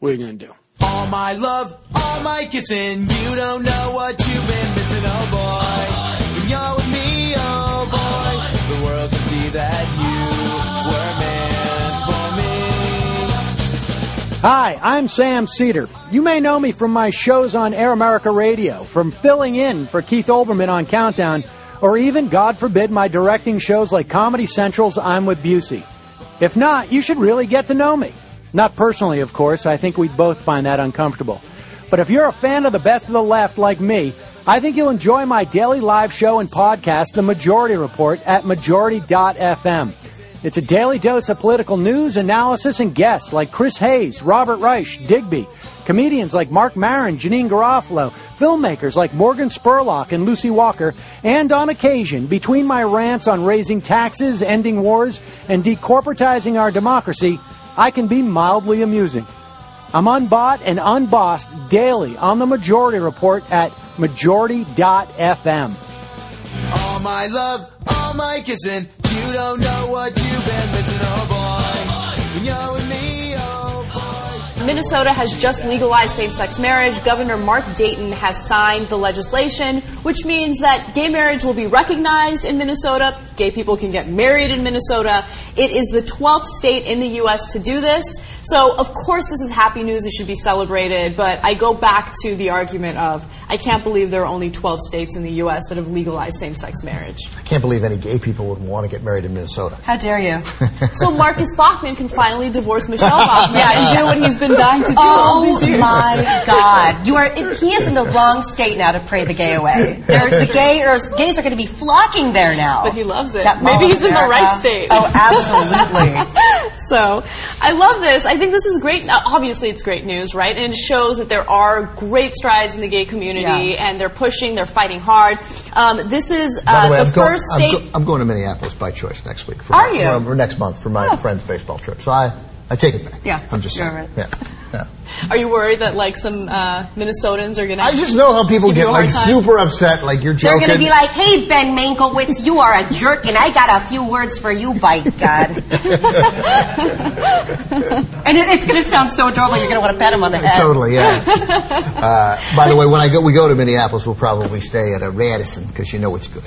What are you going to do? All my love, all my kissing, you don't know what you've been missing, oh boy. When you're with me, oh boy, the world can see that you were meant for me. Hi, I'm Sam Seder. You may know me from my shows on Air America Radio, from filling in for Keith Olbermann on Countdown, or even, God forbid, my directing shows like Comedy Central's I'm with Busey. If not, you should really get to know me. Not personally, of course. I think we'd both find that uncomfortable. But if you're a fan of the best of the left like me, I think you'll enjoy my daily live show and podcast, The Majority Report, at majority.fm. It's a daily dose of political news, analysis, and guests like Chris Hayes, Robert Reich, Digby, comedians like Marc Maron, Janeane Garofalo, filmmakers like Morgan Spurlock and Lucy Walker, and on occasion, between my rants on raising taxes, ending wars, and decorporatizing our democracy, I can be mildly amusing. I'm unbought and unbossed daily on the Majority Report at majority.fm. All my love, all my kissing, you don't know what you've been missing, oh boy. When you're with me. Minnesota has just legalized same-sex marriage. Governor Mark Dayton has signed the legislation, which means that gay marriage will be recognized in Minnesota. Gay people can get married in Minnesota. It is the 12th state in the U.S. to do this. So, of course, this is happy news. It should be celebrated. But I go back to the argument of I can't believe there are only 12 states in the U.S. that have legalized same-sex marriage. I can't believe any gay people would want to get married in Minnesota. How dare you? so Marcus Bachmann can finally divorce Michelle Bachmann and do what he's been dying to do all Oh these years. my God! You are he is in the wrong state now to pray the gay away. There's the gay or gays are going to be flocking there now. But he loves it. Maybe he's in the right state. Oh, absolutely. so I love this. I think this is great. Now, obviously, it's great news, right? And it shows that there are great strides in the gay community, Yeah. and they're pushing, they're fighting hard. Um, this is By uh, the way, the I'm, going, first I'm, state. go- I'm going to Minneapolis by choice next week. For Are my, you? For, for next month for my friend's baseball trip. So I, I take it back. Yeah, I'm just you're saying. right. Yeah. Are you worried that like some uh, Minnesotans are gonna? I just know how people get like time? super upset, like you're joking. They're going to be like, hey, Ben Mankiewicz, you are a jerk, and I got a few words for you, by God. and it, it's going to sound so adorable, you're going to want to pat him on the head. Totally, yeah. uh, by the way, when I go, we go to Minneapolis, we'll probably stay at a Radisson because you know it's good.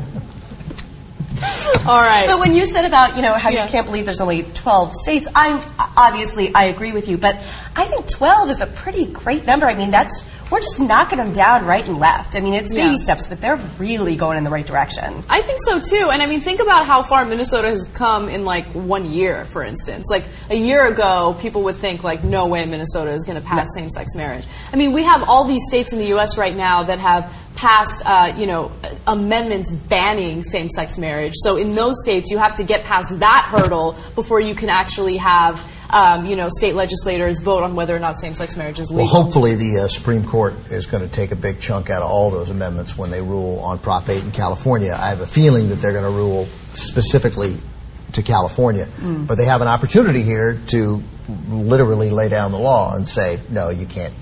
All right. But when you said about, you know, how you can't believe there's only 12 states, I'm obviously I agree with you, but I think 12 is a pretty great number. I mean, that's we're just knocking them down right and left. I mean, it's baby Yeah. steps, but they're really going in the right direction. I think so too. And I mean, think about how far Minnesota has come in like one year, for instance. Like a year ago, people would think like, no way Minnesota is going to pass same-sex marriage. I mean, we have all these states in the U.S. right now that have passed, uh, you know, amendments banning same-sex marriage. So in those states, you have to get past that hurdle before you can actually have, um, you know, state legislators vote on whether or not same-sex marriage is legal. Well, hopefully the uh, Supreme Court is going to take a big chunk out of all those amendments when they rule on Prop 8 in California. I have a feeling that they're going to rule specifically to California, Mm. but they have an opportunity here to literally lay down the law and say, no, you can't.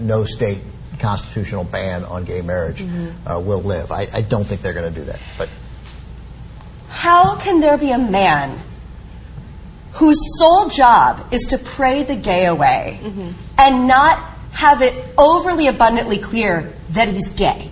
No state constitutional ban on gay marriage uh, will live. I, I don't think they're going to do that, but How can there be a man whose sole job is to pray the gay away and not have it overly abundantly clear that he's gay?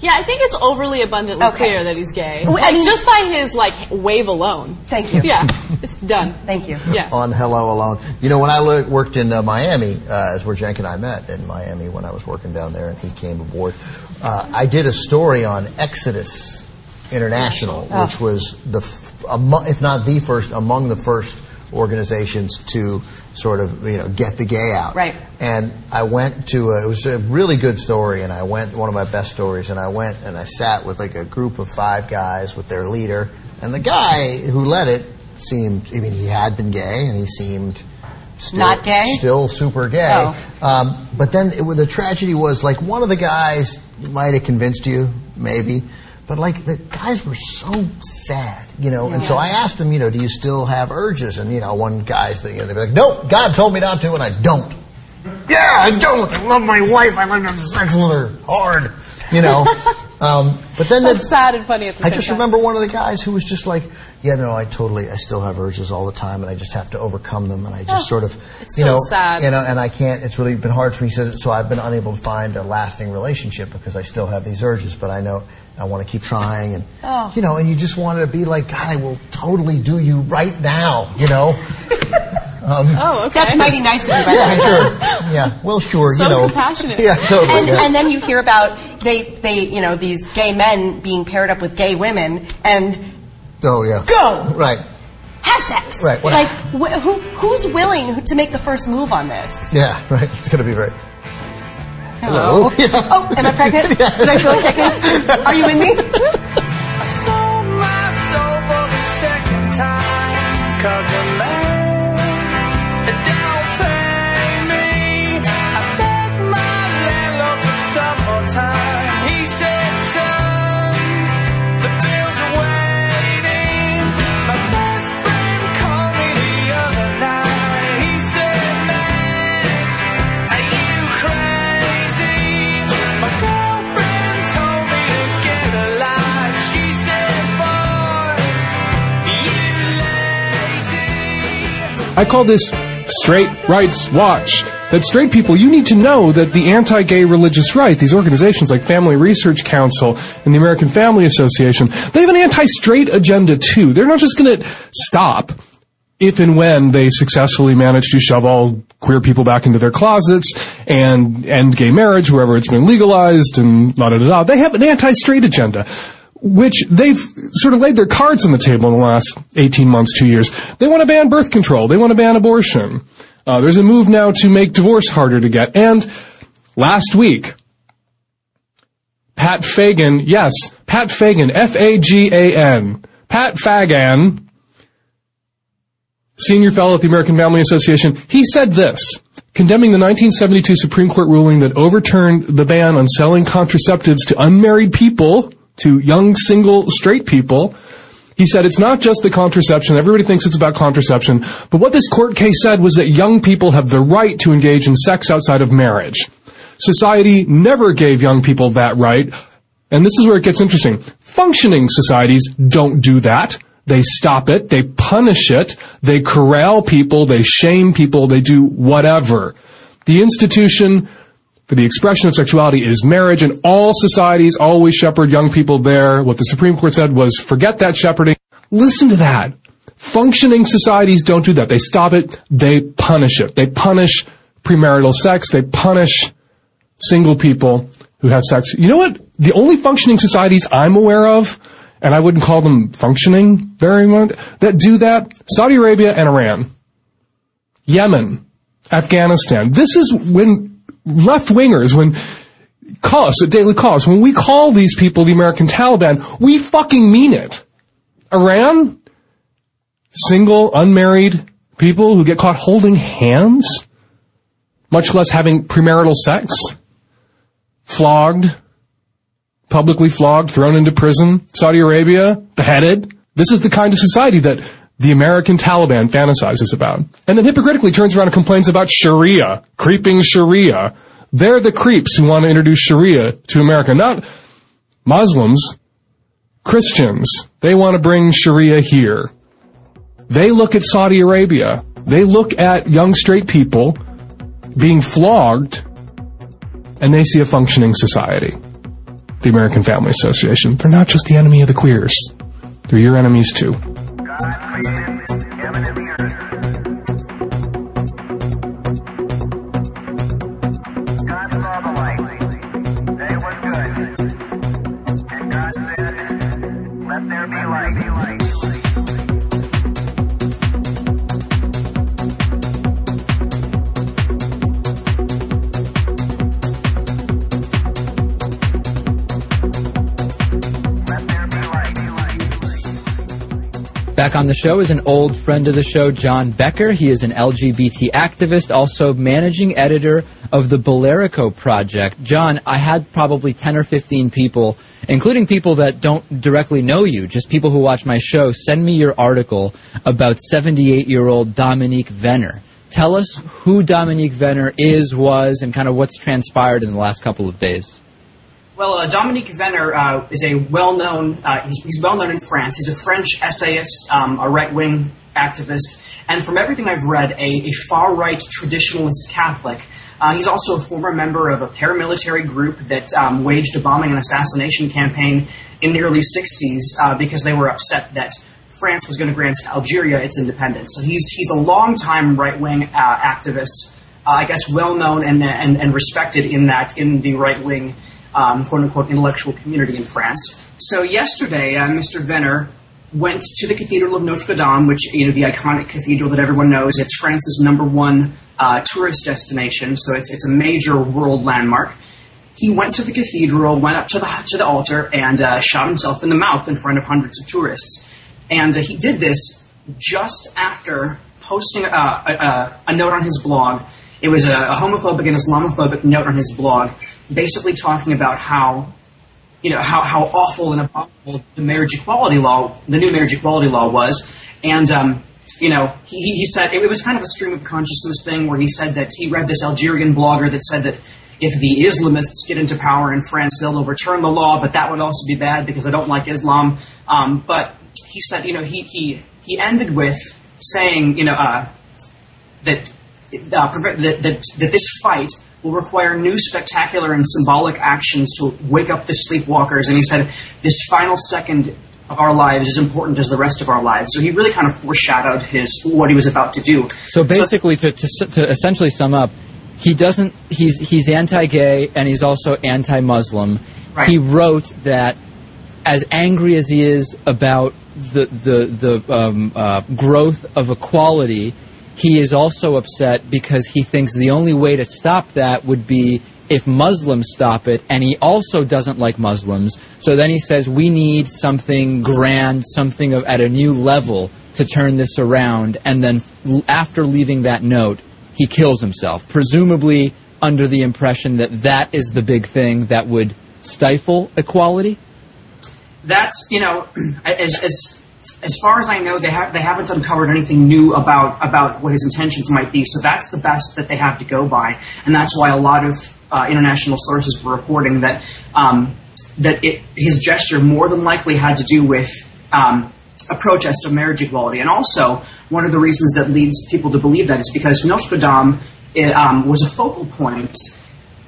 Yeah, I think it's overly abundantly Okay. clear that he's gay. Well, I mean- just by his like wave alone. Thank you. Yeah, it's done. Thank you. Yeah. on Hello Alone. You know, when I lo- worked in uh, Miami, uh, is where Cenk and I met in Miami when I was working down there, and he came aboard. Uh, I did a story on Exodus International, Oh. which was the, if not the first, among the first organizations to sort of you know get the gay out. Right. And I went to a, it was a really good story, and I went one of my best stories, and I went and I sat with like a group of five guys with their leader, and the guy who led it seemed I mean he had been gay and he seemed still, Not gay? still super gay. Oh. Um, but then it, the tragedy was like one of the guys might have convinced you maybe. But like the guys were so sad, you know, and so I asked them, you know, do you still have urges? And you know, one guy's, the, you know, they'd be like, nope, God told me not to, and I don't. Yeah, I don't. I love my wife. I like to have sex with her hard, you know. um, but then That's the, sad and funny at the I just time. remember one of the guys who was just like, yeah, no, I totally, I still have urges all the time, and I just have to overcome them, and I just Oh, sort of, it's you so know, sad. you know, and I can't. It's really been hard for me. He says, so I've been unable to find a lasting relationship because I still have these urges, but I know I want to keep trying, and Oh. you know, and you just want to be like, God, I will totally do you right now, you know. um, Oh, okay. That's mighty nice of you, by yeah, sure. Yeah, well, sure, So you know. compassionate. Yeah, totally. And, yeah. and then you hear about they, they, you know, these gay men being paired up with gay women and oh yeah. Go! Right. have sex. Right, what- Like, wh- who, who's willing to make the first move on this? Yeah. Right. It's going to be very. Hello. Oh, Hello? Yeah. Oh, am I pregnant? Did I feel like pregnant? Are you in me? I call this Straight Rights Watch. That straight people, you need to know that the anti-gay religious right, these organizations like Family Research Council and the American Family Association, they have an anti-straight agenda too. They're not just going to stop if and when they successfully manage to shove all queer people back into their closets and end gay marriage wherever it's been legalized and da da da. They have an anti-straight agenda, which they've sort of laid their cards on the table in the last 18 months, two years. They want to ban birth control. They want to ban abortion. Uh, there's a move now to make divorce harder to get. And last week, Pat Fagan, yes, Pat Fagan, F-A-G-A-N, Pat Fagan, senior fellow at the American Family Association, he said this, condemning the 1972 Supreme Court ruling that overturned the ban on selling contraceptives to unmarried people, to young single straight people. He said it's not just the contraception. Everybody thinks it's about contraception. But what this court case said was that young people have the right to engage in sex outside of marriage. Society never gave young people that right. And this is where it gets interesting. Functioning societies don't do that. They stop it. They punish it. They corral people. They shame people. They do whatever. The institution for the expression of sexuality is marriage, and all societies always shepherd young people there. What the Supreme Court said was forget that shepherding. Listen to that. Functioning societies don't do that. They stop it. They punish it. They punish premarital sex. They punish single people who have sex. You know what? The only functioning societies I'm aware of, and I wouldn't call them functioning very much, that do that, Saudi Arabia and Iran. Yemen. Afghanistan. This is when left wingers, when call at Daily Kos, when we call these people the American Taliban, we fucking mean it. Iran? Single, unmarried people who get caught holding hands? Much less having premarital sex? Flogged? Publicly flogged, thrown into prison? Saudi Arabia? Beheaded? This is the kind of society that the American Taliban fantasizes about. And then hypocritically turns around and complains about Sharia, creeping Sharia. They're the creeps who want to introduce Sharia to America, not Muslims, Christians. They want to bring Sharia here. They look at Saudi Arabia. They look at young straight people being flogged and they see a functioning society. The American Family Association. They're not just the enemy of the queers. They're your enemies too. Bye. Back on the show is an old friend of the show, John Becker. He is an LGBT activist, also managing editor of the Bilerico Project. John, I had probably 10 or 15 people, including people that don't directly know you, just people who watch my show, send me your article about 78 year old Dominique Venner. Tell us who Dominique Venner is, was, and kind of what's transpired in the last couple of days. Well, uh, Dominique Venner uh, is a well-known. Uh, he's, he's well-known in France. He's a French essayist, um, a right-wing activist, and from everything I've read, a, a far-right traditionalist Catholic. Uh, he's also a former member of a paramilitary group that um, waged a bombing and assassination campaign in the early '60s uh, because they were upset that France was going to grant Algeria its independence. So he's he's a longtime right-wing uh, activist. I guess well known and, and, and respected in that in the right wing um, quote unquote intellectual community in France. So yesterday, uh, Mr. Venner went to the Cathedral of Notre Dame, which you know the iconic cathedral that everyone knows. It's France's number one uh, tourist destination, so it's it's a major world landmark. He went to the cathedral, went up to the to the altar, and uh, shot himself in the mouth in front of hundreds of tourists. And uh, he did this just after posting a, a, a note on his blog. It was a, a homophobic and Islamophobic note on his blog basically talking about how you know how, how awful and abominable the marriage equality law, the new marriage equality law was, and um, you know he, he said it, was kind of a stream of consciousness thing where he said that he read this Algerian blogger that said that if the Islamists get into power in France, they'll overturn the law, but that would also be bad because I don't like Islam. Um, but he said, you know, he he he ended with saying, you know, uh, that, uh, that that that this fight will require new spectacular and symbolic actions to wake up the sleepwalkers. And he said, this final second of our lives is important as the rest of our lives. So he really kind of foreshadowed his what he was about to do. So basically, to, to, to essentially sum up, he doesn't. He's he's anti-gay and he's also anti-Muslim. Right. He wrote that as angry as he is about the the the um, uh, growth of equality, he is also upset because he thinks the only way to stop that would be if Muslims stop it, and he also doesn't like Muslims. So then he says we need something grand, something of, at a new level to turn this around. And then after leaving that note, he kills himself, presumably under the impression that that is the big thing that would stifle equality. That's you know, as, as as far as I know, they, ha- they haven't uncovered anything new about about what his intentions might be. So that's the best that they have to go by, and that's why a lot of uh, international sources were reporting that um, that it, his gesture more than likely had to do with um, a protest of marriage equality. And also, one of the reasons that leads people to believe that is because Notre Dame um, was a focal point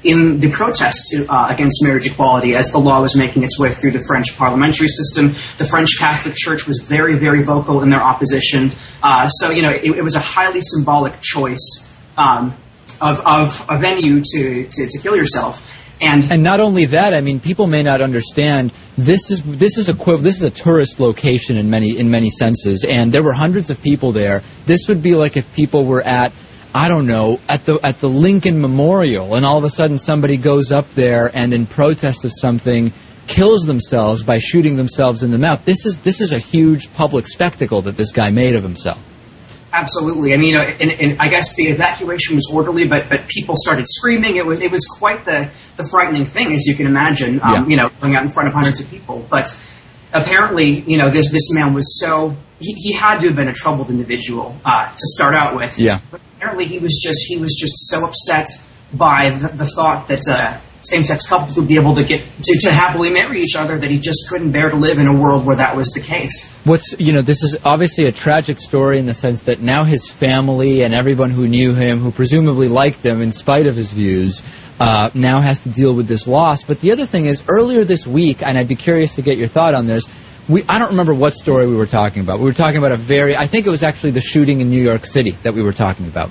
in the protests uh, against marriage equality as the law was making its way through the French parliamentary system. The French Catholic Church was very, very vocal in their opposition. Uh, so, you know, it, it, was a highly symbolic choice um, of, of a venue to, to, to kill yourself. And, and not only that, I mean, people may not understand this is this is equiv- this is a tourist location in many in many senses, and there were hundreds of people there. This would be like if people were at I don't know, at the at the Lincoln Memorial, and all of a sudden somebody goes up there and in protest of something kills themselves by shooting themselves in the mouth. This is this is a huge public spectacle that this guy made of himself. Absolutely. I mean, and, and I guess the evacuation was orderly, but but people started screaming. It was it was quite the the frightening thing, as you can imagine. Um, Yeah. You know, going out in front of hundreds of people. But apparently, you know, this this man was so he, he had to have been a troubled individual uh, to start out with. Yeah. But apparently, he was just he was just so upset by the, the thought that uh, same-sex couples would be able to get to, to happily marry each other that he just couldn't bear to live in a world where that was the case. What's you know this is obviously a tragic story in the sense that now his family and everyone who knew him, who presumably liked him in spite of his views, uh, now has to deal with this loss. But the other thing is, earlier this week, and I'd be curious to get your thought on this. We, I don't remember what story we were talking about. We were talking about a very, I think it was actually the shooting in New York City that we were talking about,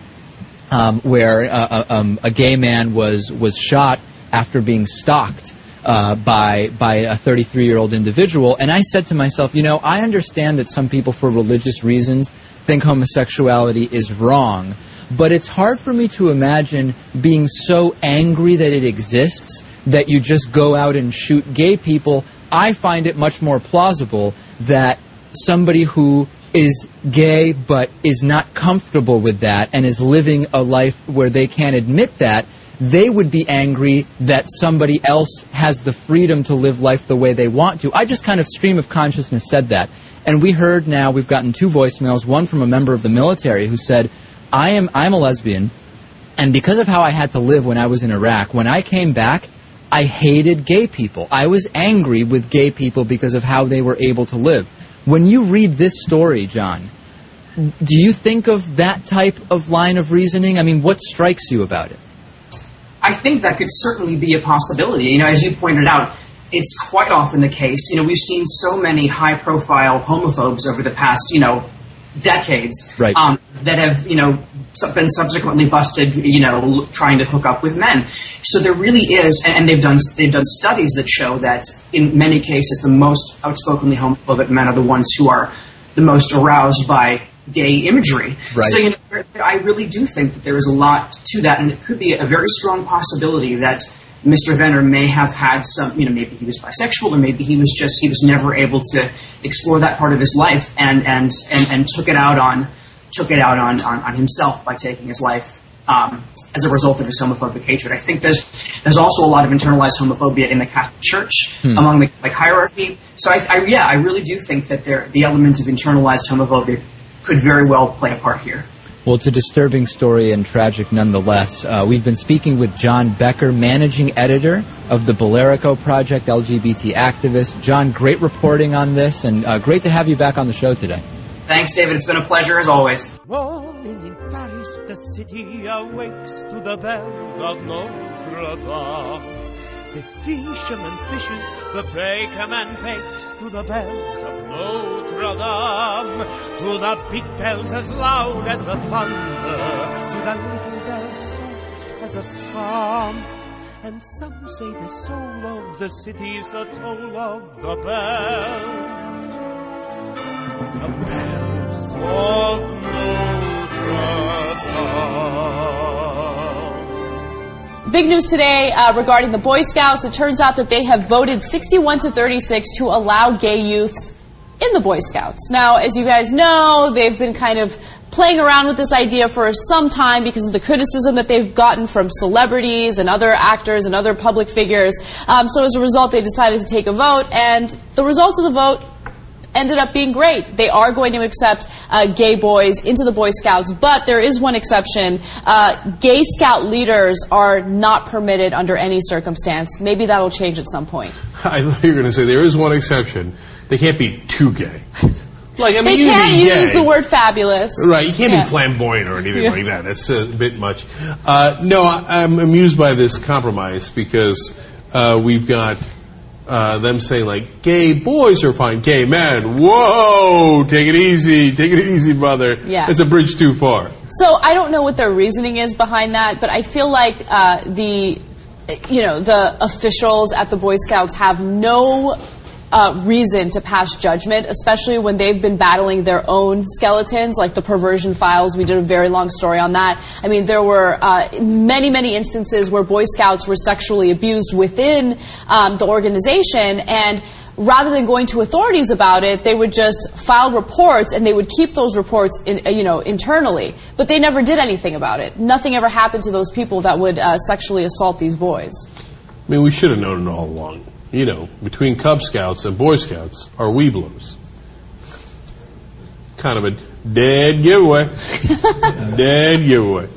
um, where uh, uh, um, a gay man was was shot after being stalked uh, by by a 33 year old individual. And I said to myself, you know, I understand that some people, for religious reasons, think homosexuality is wrong, but it's hard for me to imagine being so angry that it exists that you just go out and shoot gay people. I find it much more plausible that somebody who is gay but is not comfortable with that and is living a life where they can't admit that, they would be angry that somebody else has the freedom to live life the way they want to. I just kind of stream of consciousness said that. And we heard now, we've gotten two voicemails, one from a member of the military who said, I am, I'm a lesbian, and because of how I had to live when I was in Iraq, when I came back, I hated gay people. I was angry with gay people because of how they were able to live. When you read this story, John, do you think of that type of line of reasoning? I mean, what strikes you about it? I think that could certainly be a possibility. You know, as you pointed out, it's quite often the case. You know, we've seen so many high-profile homophobes over the past, you know, decades Right. um, that have, you know, been subsequently busted, you know, trying to hook up with men. So there really is, and they've done they've done studies that show that in many cases the most outspokenly homophobic men are the ones who are the most aroused by gay imagery. Right. So you know, I really do think that there is a lot to that, and it could be a very strong possibility that Mr. Venner may have had some, you know, maybe he was bisexual, or maybe he was just he was never able to explore that part of his life, and and and, and took it out on took it out on, on, on himself by taking his life um, as a result of his homophobic hatred. I think there's there's also a lot of internalized homophobia in the Catholic Church Hmm. among the like hierarchy. So I, I yeah, I really do think that there the element of internalized homophobia could very well play a part here. Well, it's a disturbing story and tragic nonetheless. Uh, we've been speaking with John Becker, managing editor of the Bilerico Project, LGBT activist. John, great reporting on this, and uh, great to have you back on the show today. Thanks, David. It's been a pleasure as always. Morning in Paris, the city awakes to the bells of Notre Dame. The fisherman fishes, the brakeman bakes to the bells of Notre Dame. To the big bells as loud as the thunder, to the little bells soft as a psalm. And some say the soul of the city's the toll of the bells. Big news today uh, regarding the Boy Scouts. It turns out that they have voted 61 to 36 to allow gay youths in the Boy Scouts. Now, as you guys know, they've been kind of playing around with this idea for some time because of the criticism that they've gotten from celebrities and other actors and other public figures. Um, so as a result, they decided to take a vote, and the results of the vote ended up being great. They are going to accept uh, gay boys into the Boy Scouts, but there is one exception. Uh, gay Scout leaders are not permitted under any circumstance. Maybe that'll change at some point. I thought you were going to say there is one exception. They can't be too gay. Like I mean, they can't use the word fabulous. Right, you can't Yeah. be flamboyant or anything Yeah. like that. That's a bit much. Uh, no, I, I'm amused by this compromise because uh, we've got uh, them saying like, "Gay boys are fine, gay men, whoa, take it easy, take it easy, brother." Yeah. it's a bridge too far. So I don't know what their reasoning is behind that, but I feel like uh, the, you know, the officials at the Boy Scouts have no uh, reason to pass judgment, especially when they've been battling their own skeletons, like the perversion files. We did a very long story on that. I mean, there were uh, many, many instances where Boy Scouts were sexually abused within um, the organization, and rather than going to authorities about it, they would just file reports and they would keep those reports, in, uh, you know, internally. But they never did anything about it. Nothing ever happened to those people that would uh, sexually assault these boys. I mean, we should have known it all along. You know, between Cub Scouts and Boy Scouts are Webelos. Kind of a dead giveaway. dead giveaway.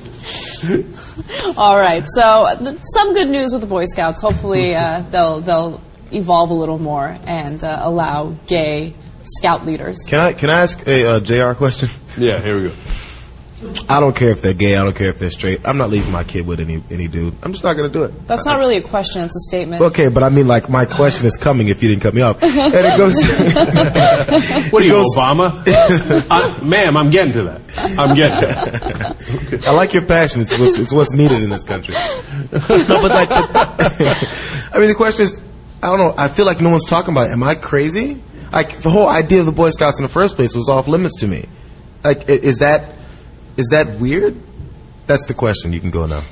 All right, so uh, some good news with the Boy Scouts. Hopefully, uh, they'll they'll evolve a little more and uh, allow gay scout leaders. Can I can I ask a uh, Jr. question? Yeah, here we go. I don't care if they're gay. I don't care if they're straight. I'm not leaving my kid with any any dude. I'm just not going to do it. That's not really a question; it's a statement. Okay, but I mean, like, my question is coming if you didn't cut me off. And it goes. What are you, goes- Obama? uh, ma'am, I'm getting to that. I'm getting to that. I like your passion. It's what's, it's what's needed in this country. no, but like, I mean, the question is, I don't know. I feel like no one's talking about it. Am I crazy? Like the whole idea of the Boy Scouts in the first place was off limits to me. Like, is that is that weird? That's the question. You can go now.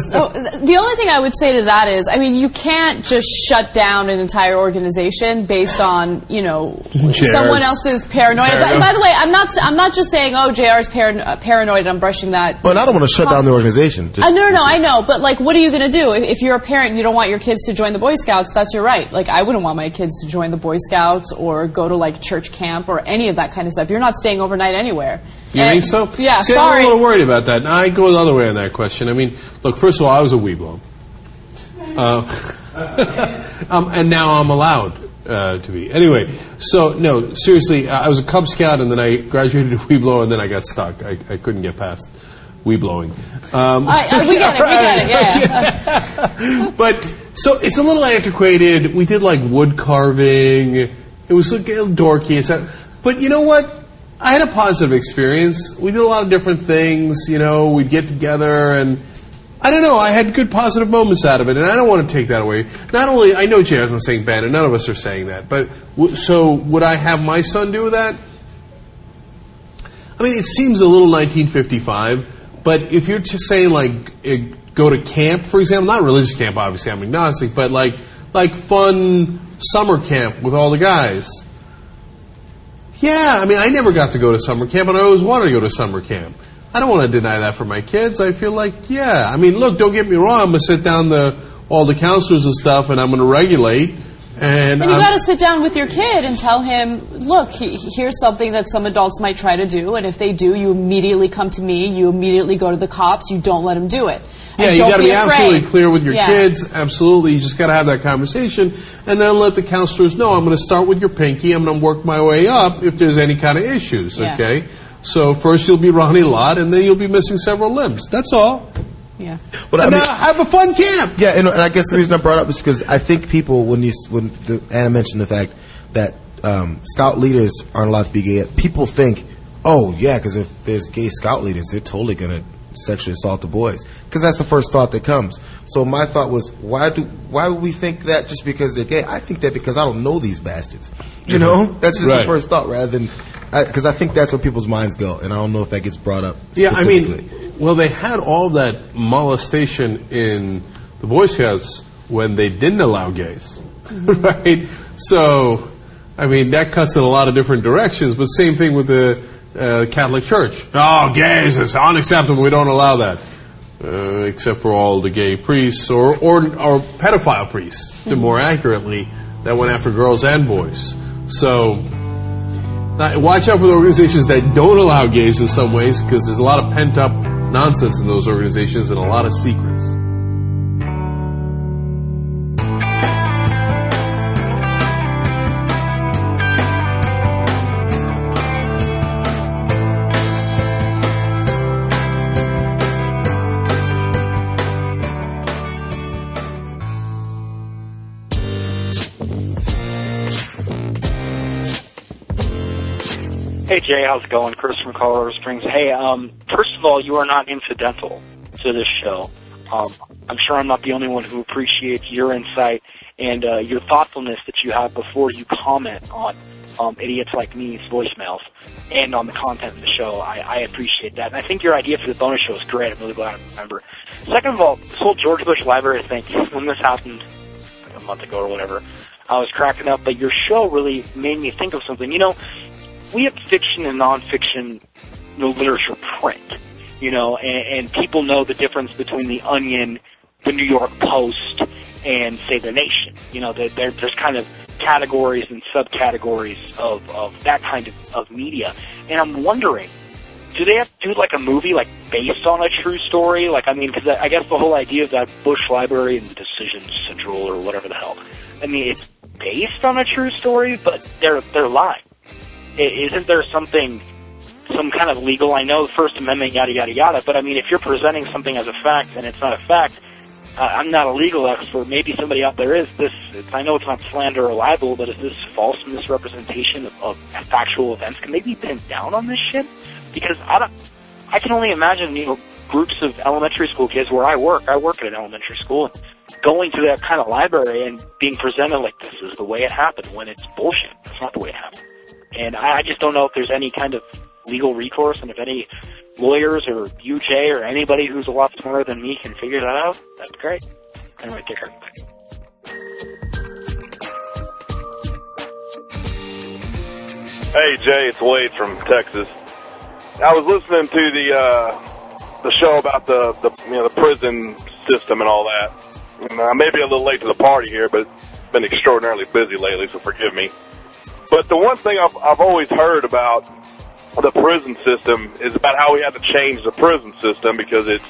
So th- the only thing I would say to that is, I mean, you can't just shut down an entire organization based on you know JR's someone else's paranoia. But paranoia. by the way, I'm not s- I'm not just saying oh JR's paran- uh, paranoid. I'm brushing that. But I don't want to shut down the organization. Just, Uh, no, no, no, I know, but like, what are you going to do if, if you're a parent? and You don't want your kids to join the Boy Scouts. That's your right. Like, I wouldn't want my kids to join the Boy Scouts or go to like church camp or any of that kind of stuff. You're not staying overnight anywhere. You And- think so? Yeah. See, sorry. I'm a little worried about that. I go the other way on that question. I mean, look, first of all, I was a Webelo. Uh, um, and now I'm allowed uh, to be. Anyway, so, no, seriously, I was a Cub Scout and then I graduated to Webelo and then I got stuck. I, I couldn't get past Weeblowing. Um, I, I, we get it. We get it. Yeah. but so it's a little antiquated. We did like wood carving. It was like a little dorky. But you know what? I had a positive experience. We did a lot of different things. You know, we'd get together and I don't know. I had good positive moments out of it, and I don't want to take that away. Not only I know Jazz not saying bad, and none of us are saying that. But w- so would I have my son do that? I mean, it seems a little 1955, but if you're just saying like eh, go to camp, for example, not religious camp, obviously I'm agnostic, but like like fun summer camp with all the guys. Yeah, I mean, I never got to go to summer camp, and I always wanted to go to summer camp. I don't want to deny that for my kids. I feel like, yeah, I mean, look, don't get me wrong. I'm gonna sit down the all the counselors and stuff, and I'm gonna regulate. And, And you got to sit down with your kid and tell him, look, he, here's something that some adults might try to do, and if they do, you immediately come to me. You immediately go to the cops. You don't let them do it. Yeah, And you don't got to be be, absolutely clear with your Yeah. kids. Absolutely, you just got to have that conversation, and then let the counselors know. I'm going to start with your pinky. I'm going to work my way up if there's any kind of issues. Yeah. Okay, so first you'll be Ronnie Lott, and then you'll be missing several limbs. That's all. Yeah. But I mean- now have a fun camp. Yeah, and, and I guess the reason I brought it up is because I think people, when you when the, Anna mentioned the fact that um, scout leaders aren't allowed to be gay, people think, oh yeah, because if there's gay scout leaders, they're totally gonna sexually assault the boys, because that's the first thought that comes. So my thought was, why do why would we think that just because they're gay? I think that because I don't know these bastards. You know, that's just Right. the first thought, rather than because I, think that's where people's minds go, and I don't know if that gets brought up. Yeah, I mean, well, they had all that molestation in the Boy Scouts when they didn't allow gays, right? So, I mean, that cuts in a lot of different directions. But same thing with the uh, Catholic Church. Oh, gays is unacceptable. We don't allow that, uh, except for all the gay priests or or, or pedophile priests, to more accurately, that went after girls and boys. So. Watch out for the organizations that don't allow gays in some ways, because there's a lot of pent up nonsense in those organizations and a lot of secrets. Hey Jay, how's it going? Chris from Colorado Springs. Hey, um, first of all, you are not incidental to this show. Um, I'm sure I'm not the only one who appreciates your insight and uh, your thoughtfulness that you have before you comment on um, idiots like me's voicemails and on the content of the show. I, I appreciate that. And I think your idea for the bonus show is great. I'm really glad I remember. Second of all, this whole George Bush Library thing, when this happened like a month ago or whatever, I was cracking up, but your show really made me think of something. You know, we have fiction and nonfiction know, literature print, you know, and, and people know the difference between the Onion, the New York Post, and say the Nation. You know, there, there, there's kind of categories and subcategories of, of that kind of, of media. And I'm wondering, do they have to do like a movie like based on a true story? Like, I mean, because I I guess the whole idea of that Bush Library and Decision Central or whatever the hell. I mean, it's based on a true story, but they're they're lying. Isn't there something, some kind of legal? I know the First Amendment, yada yada yada. But I mean, if you're presenting something as a fact and it's not a fact, uh, I'm not a legal expert. Maybe somebody out there is. This, I know it's not slander or libel, but is this false misrepresentation of, of factual events? Can they be pinned down on this shit? Because I don't. I can only imagine, you know, groups of elementary school kids where I work. I work at an elementary school. Going to that kind of library and being presented like this is the way it happened when it's bullshit. It's not the way it happened. And I, just don't know if there's any kind of legal recourse and if any lawyers or UJ or anybody who's a lot smarter than me can figure that out, that'd be great. Anyway, take care. Hey Jay, it's Wade from Texas. I was listening to the uh, the show about the, the you know the prison system and all that. And I may be a little late to the party here, but been extraordinarily busy lately, so forgive me. But the one thing I've I've always heard about the prison system is about how we have to change the prison system because it's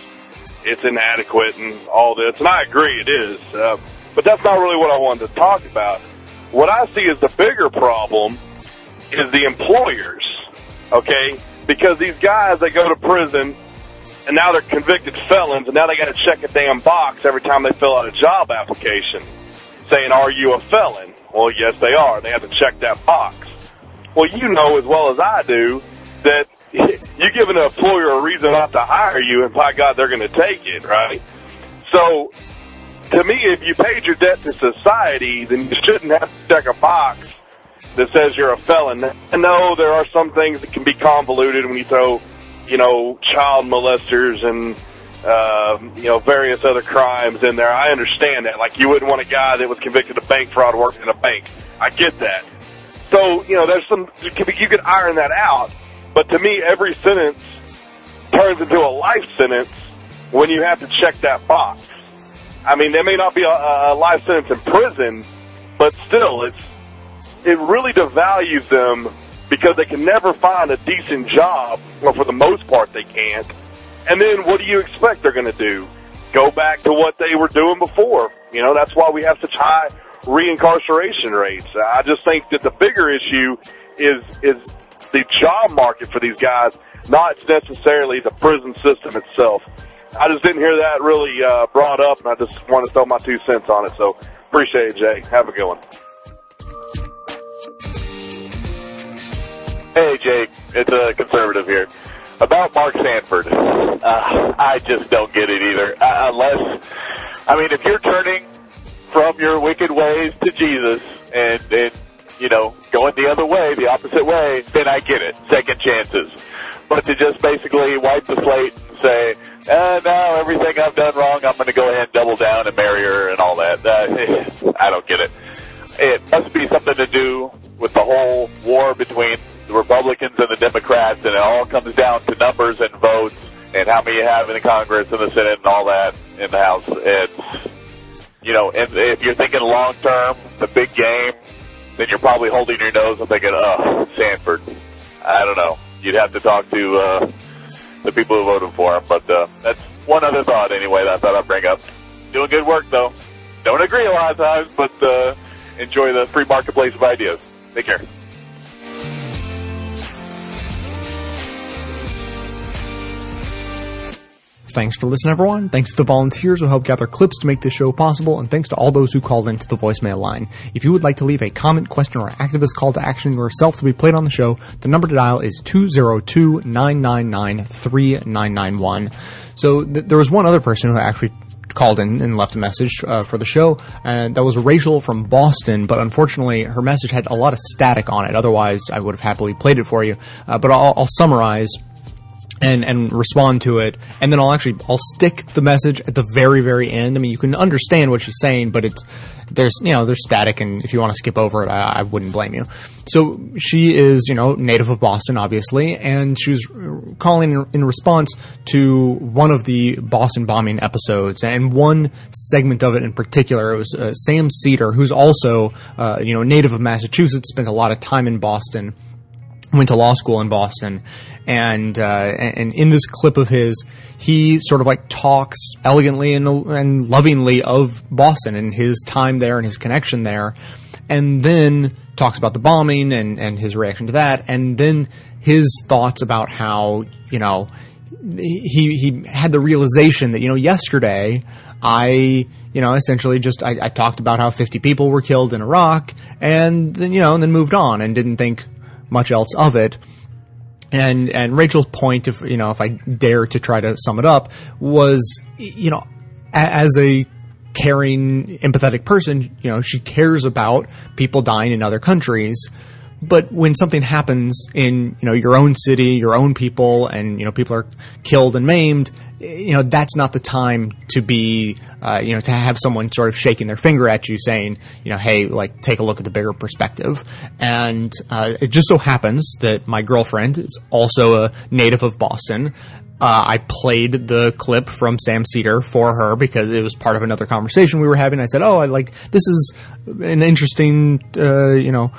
it's inadequate and all this, and I agree it is. Uh, but that's not really what I wanted to talk about. What I see as the bigger problem is the employers, okay? Because these guys, they go to prison, and now they're convicted felons, and now they got to check a damn box every time they fill out a job application saying, are you a felon? Well, yes, they are. They have to check that box. Well, you know as well as I do that you give an employer a reason not to hire you, and by God, they're going to take it, right? So, to me, if you paid your debt to society, then you shouldn't have to check a box that says you're a felon. I know there are some things that can be convoluted when you throw, you know, child molesters and, uh, you know, various other crimes in there. I understand that. Like, you wouldn't want a guy that was convicted of bank fraud working in a bank. I get that. So, you know, there's some, you could, you could iron that out. But to me, every sentence turns into a life sentence when you have to check that box. I mean, there may not be a, a life sentence in prison, but still, it's it really devalues them because they can never find a decent job, or for the most part, they can't. And then, what do you expect they're going to do? Go back to what they were doing before? You know, that's why we have such high reincarceration rates. I just think that the bigger issue is is the job market for these guys, not necessarily the prison system itself. I just didn't hear that really uh, brought up, and I just want to throw my two cents on it. So appreciate it, Jay. Have a good one. Hey, Jake. It's a conservative here. About Mark Sanford, uh, I just don't get it either. Uh, unless, I mean, if you're turning from your wicked ways to Jesus and, and, you know, going the other way, the opposite way, then I get it. Second chances. But to just basically wipe the slate and say, uh, no, everything I've done wrong, I'm going to go ahead and double down and marry her and all that. Uh, I don't get it. It must be something to do with the whole war between the Republicans and the Democrats, and it all comes down to numbers and votes and how many you have in the Congress and the Senate and all that in the House. It's, you know, and if you're thinking long term, the big game, then you're probably holding your nose and thinking, oh, Sanford. I don't know. You'd have to talk to uh, the people who voted for him. But uh, that's one other thought anyway that I thought I'd bring up. Doing good work though. Don't agree a lot of times, but uh, enjoy the free marketplace of ideas. Take care. Thanks for listening, everyone. Thanks to the volunteers who helped gather clips to make this show possible, and thanks to all those who called into the voicemail line. If you would like to leave a comment, question, or activist call to action yourself to be played on the show, the number to dial is 202-999-3991. So th- there was one other person who actually called in and left a message uh, for the show, and that was Rachel from Boston. But unfortunately, her message had a lot of static on it. Otherwise, I would have happily played it for you. Uh, but I'll, I'll summarize and and respond to it, and then I'll actually I'll stick the message at the very very end. I mean, you can understand what she's saying, but it's there's you know there's static, and if you want to skip over it, I, I wouldn't blame you. So she is you know native of Boston, obviously, and she was calling in, response to one of the Boston bombing episodes, and one segment of it in particular. It was uh, Sam Seder, who's also uh, you know native of Massachusetts, spent a lot of time in Boston went to law school in Boston, and uh, and in this clip of his, he sort of like talks elegantly and, and lovingly of Boston and his time there and his connection there, and then talks about the bombing and and his reaction to that, and then his thoughts about how you know he he had the realization that you know yesterday I you know essentially just I, I talked about how 50 people were killed in Iraq and then you know and then moved on and didn't think much else of it. And and Rachel's point, if you know, if I dare to try to sum it up, was you know, as a caring, empathetic person, you know, she cares about people dying in other countries. But when something happens in you know your own city, your own people, and you know people are killed and maimed, you know that's not the time to be uh, you know to have someone sort of shaking their finger at you saying you know hey like take a look at the bigger perspective. And uh, it just so happens that my girlfriend is also a native of boston uh, I played the clip from Sam Seder for her because it was part of another conversation we were having. I said, "Oh, I like this is an interesting, uh, you know,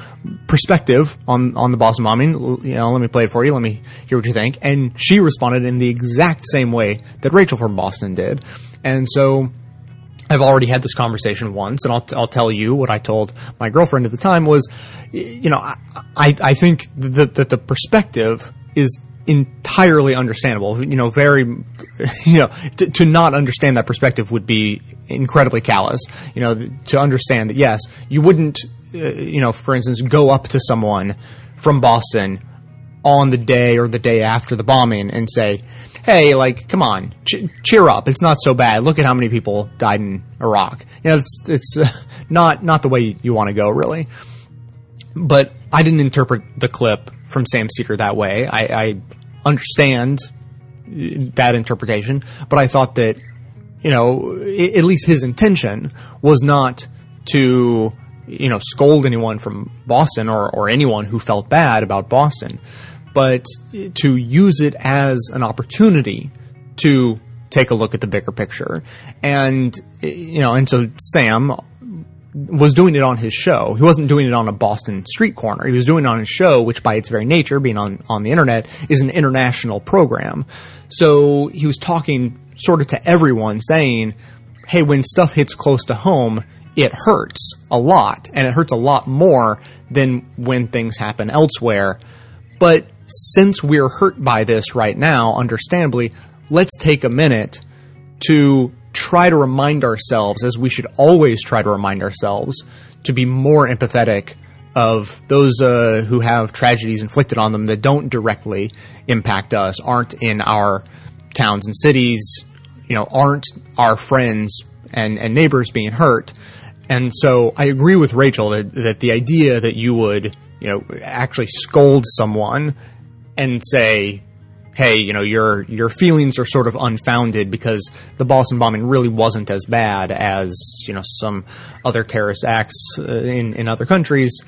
perspective on on the Boston bombing. You know, let me play it for you. Let me hear what you think." And she responded in the exact same way that Rachel from Boston did, and so. I've already had this conversation once, and I'll, I'll tell you what I told my girlfriend at the time was, you know, I, I, I think that, that the perspective is entirely understandable. You know, very, you know, to, to not understand that perspective would be incredibly callous. You know, to understand that yes, you wouldn't, uh, you know, for instance, go up to someone from Boston on the day or the day after the bombing and say, "Hey, like, come on, ch- cheer up. It's not so bad. Look at how many people died in Iraq." You know, it's it's uh, not not the way you want to go, really. But I didn't interpret the clip from Sam Seder that way. I, I understand that interpretation, but I thought that you know, i- at least his intention was not to, you know, scold anyone from Boston or, or anyone who felt bad about Boston, but to use it as an opportunity to take a look at the bigger picture. And, you know, and so Sam was doing it on his show. He wasn't doing it on a Boston street corner. He was doing it on his show, which by its very nature, being on, on the internet, is an international program. So he was talking sort of to everyone saying, hey, when stuff hits close to home, it hurts a lot. And it hurts a lot more than when things happen elsewhere. But since we're hurt by this right now, understandably, let's take a minute to try to remind ourselves, as we should always try to remind ourselves, to be more empathetic of those uh, who have tragedies inflicted on them that don't directly impact us, aren't in our towns and cities, you know, aren't our friends and, and neighbors being hurt. And so I agree with Rachel that, that the idea that you would, you know, actually scold someone and say, hey, you know, your your feelings are sort of unfounded because the Boston bombing really wasn't as bad as you know some other terrorist acts uh, in in other countries.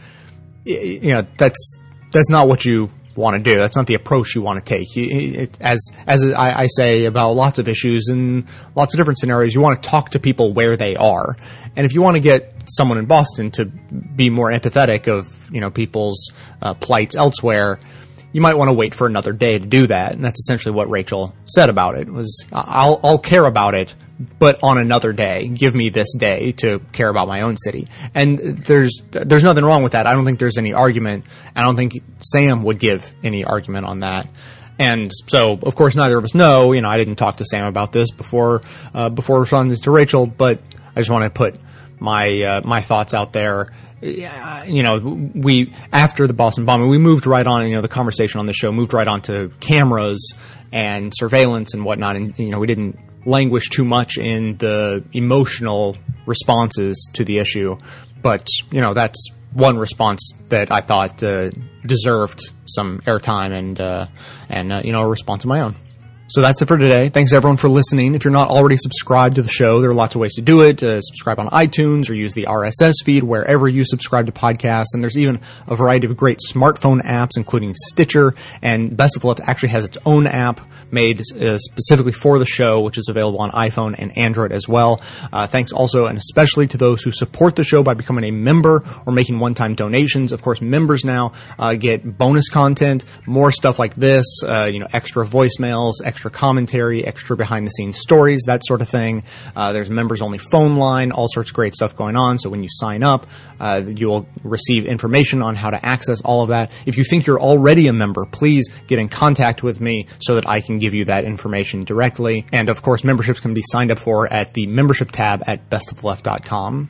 You know, that's that's not what you want to do. That's not the approach you want to take. It, as as I, I say about lots of issues and lots of different scenarios, you want to talk to people where they are. And if you want to get someone in Boston to be more empathetic of you know people's uh, plights elsewhere, you might want to wait for another day to do that. And that's essentially what Rachel said about it. Was I'll I'll care about it, but on another day. Give me this day to care about my own city. And there's there's nothing wrong with that. I don't think there's any argument. I don't think Sam would give any argument on that. And so, of course, neither of us know. You know, I didn't talk to Sam about this before uh, before responding to Rachel, but I just want to put my uh, my thoughts out there. You know, we after the Boston bombing, we moved right on. You know, the conversation on the show moved right on to cameras and surveillance and whatnot, and you know, we didn't languish too much in the emotional responses to the issue. But you know, that's one response that I thought uh, deserved some airtime and uh, and uh, you know a response of my own. So that's it for today. Thanks everyone for listening. If you're not already subscribed to the show, there are lots of ways to do it. Uh, subscribe on iTunes or use the RSS feed wherever you subscribe to podcasts. And there's even a variety of great smartphone apps, including Stitcher. And Best of Left actually has its own app made uh, specifically for the show, which is available on iPhone and Android as well. Uh, thanks also and especially to those who support the show by becoming a member or making one-time donations. Of course, members now uh, get bonus content, more stuff like this, uh, you know, extra voicemails, extra commentary, extra behind the scenes stories, that sort of thing. Uh, there's members only phone line, all sorts of great stuff going on. So when you sign up, uh, you'll receive information on how to access all of that. If you think you're already a member, please get in contact with me so that I can give you that information directly. And of course, memberships can be signed up for at the membership tab at bestofleft.com.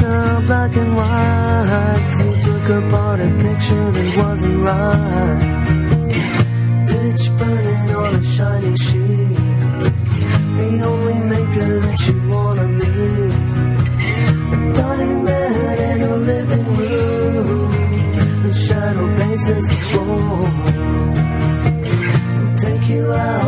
now black and white. You took apart a picture that wasn't right. Pitch burning on a shining sheet. The only maker that you wanna be. A dying man in a living room. Whose shadow paces the floor. Will take you out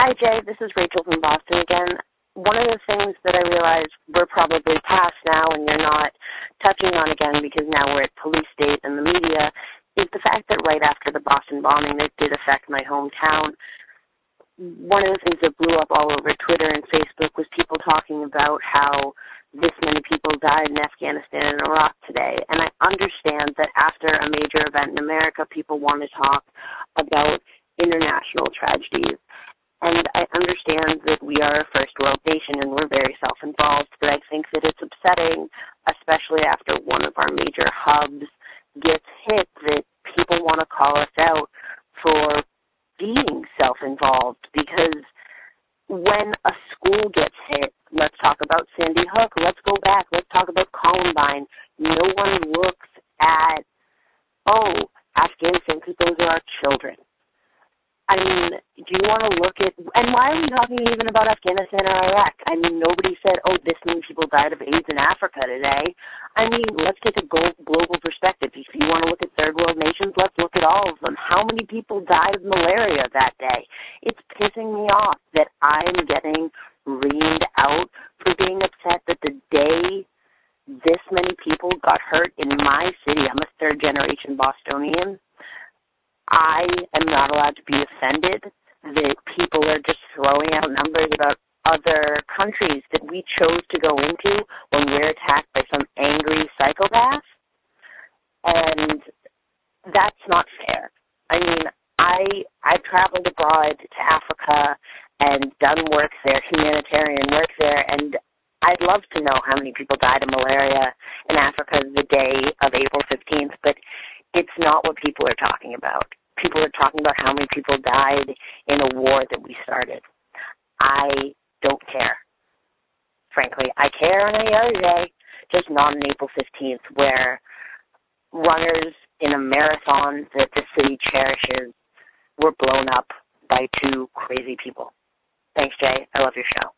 Hi, Jay. This is Rachel from Boston again. One of the things that I realized we're probably past now and you're not touching on again because now we're at police state and the media is the fact that right after the Boston bombing that did affect my hometown, one of the things that blew up all over Twitter and Facebook was people talking about how this many people died in Afghanistan and Iraq today. And I understand that after a major event in America, people want to talk about international tragedies. And I understand that we are a first world nation and we're very self involved, but I think that it's upsetting, especially after one of our major hubs gets hit, that people want to call us out for being self involved because when a school gets hit, let's talk about Sandy Hook, let's go back, let's talk about Columbine. No one looks at, oh, Afghanistan, because those are our children. I mean, do you want to look at, and why are we talking even about Afghanistan or Iraq? I mean, nobody said, oh, this many people died of AIDS in Africa today. I mean, let's take a global perspective. If you want to look at third world nations, let's look at all of them. How many people died of malaria that day? It's pissing me off that I'm getting reamed out for being upset that the day this many people got hurt in my city, I'm a third generation Bostonian, I am not allowed to be offended that people are just throwing out numbers about other countries that we chose to go into when we're attacked by some angry psychopath. And that's not fair. I mean, I I've traveled abroad to Africa and done work there, humanitarian work there, and I'd love to know how many people died of malaria in Africa the day of April 15th, but it's not what people are talking about. People are talking about how many people died in a war that we started. I don't care. Frankly, I care on any other day, just not on April 15th, where runners in a marathon that the city cherishes were blown up by two crazy people. Thanks, Jay. I love your show.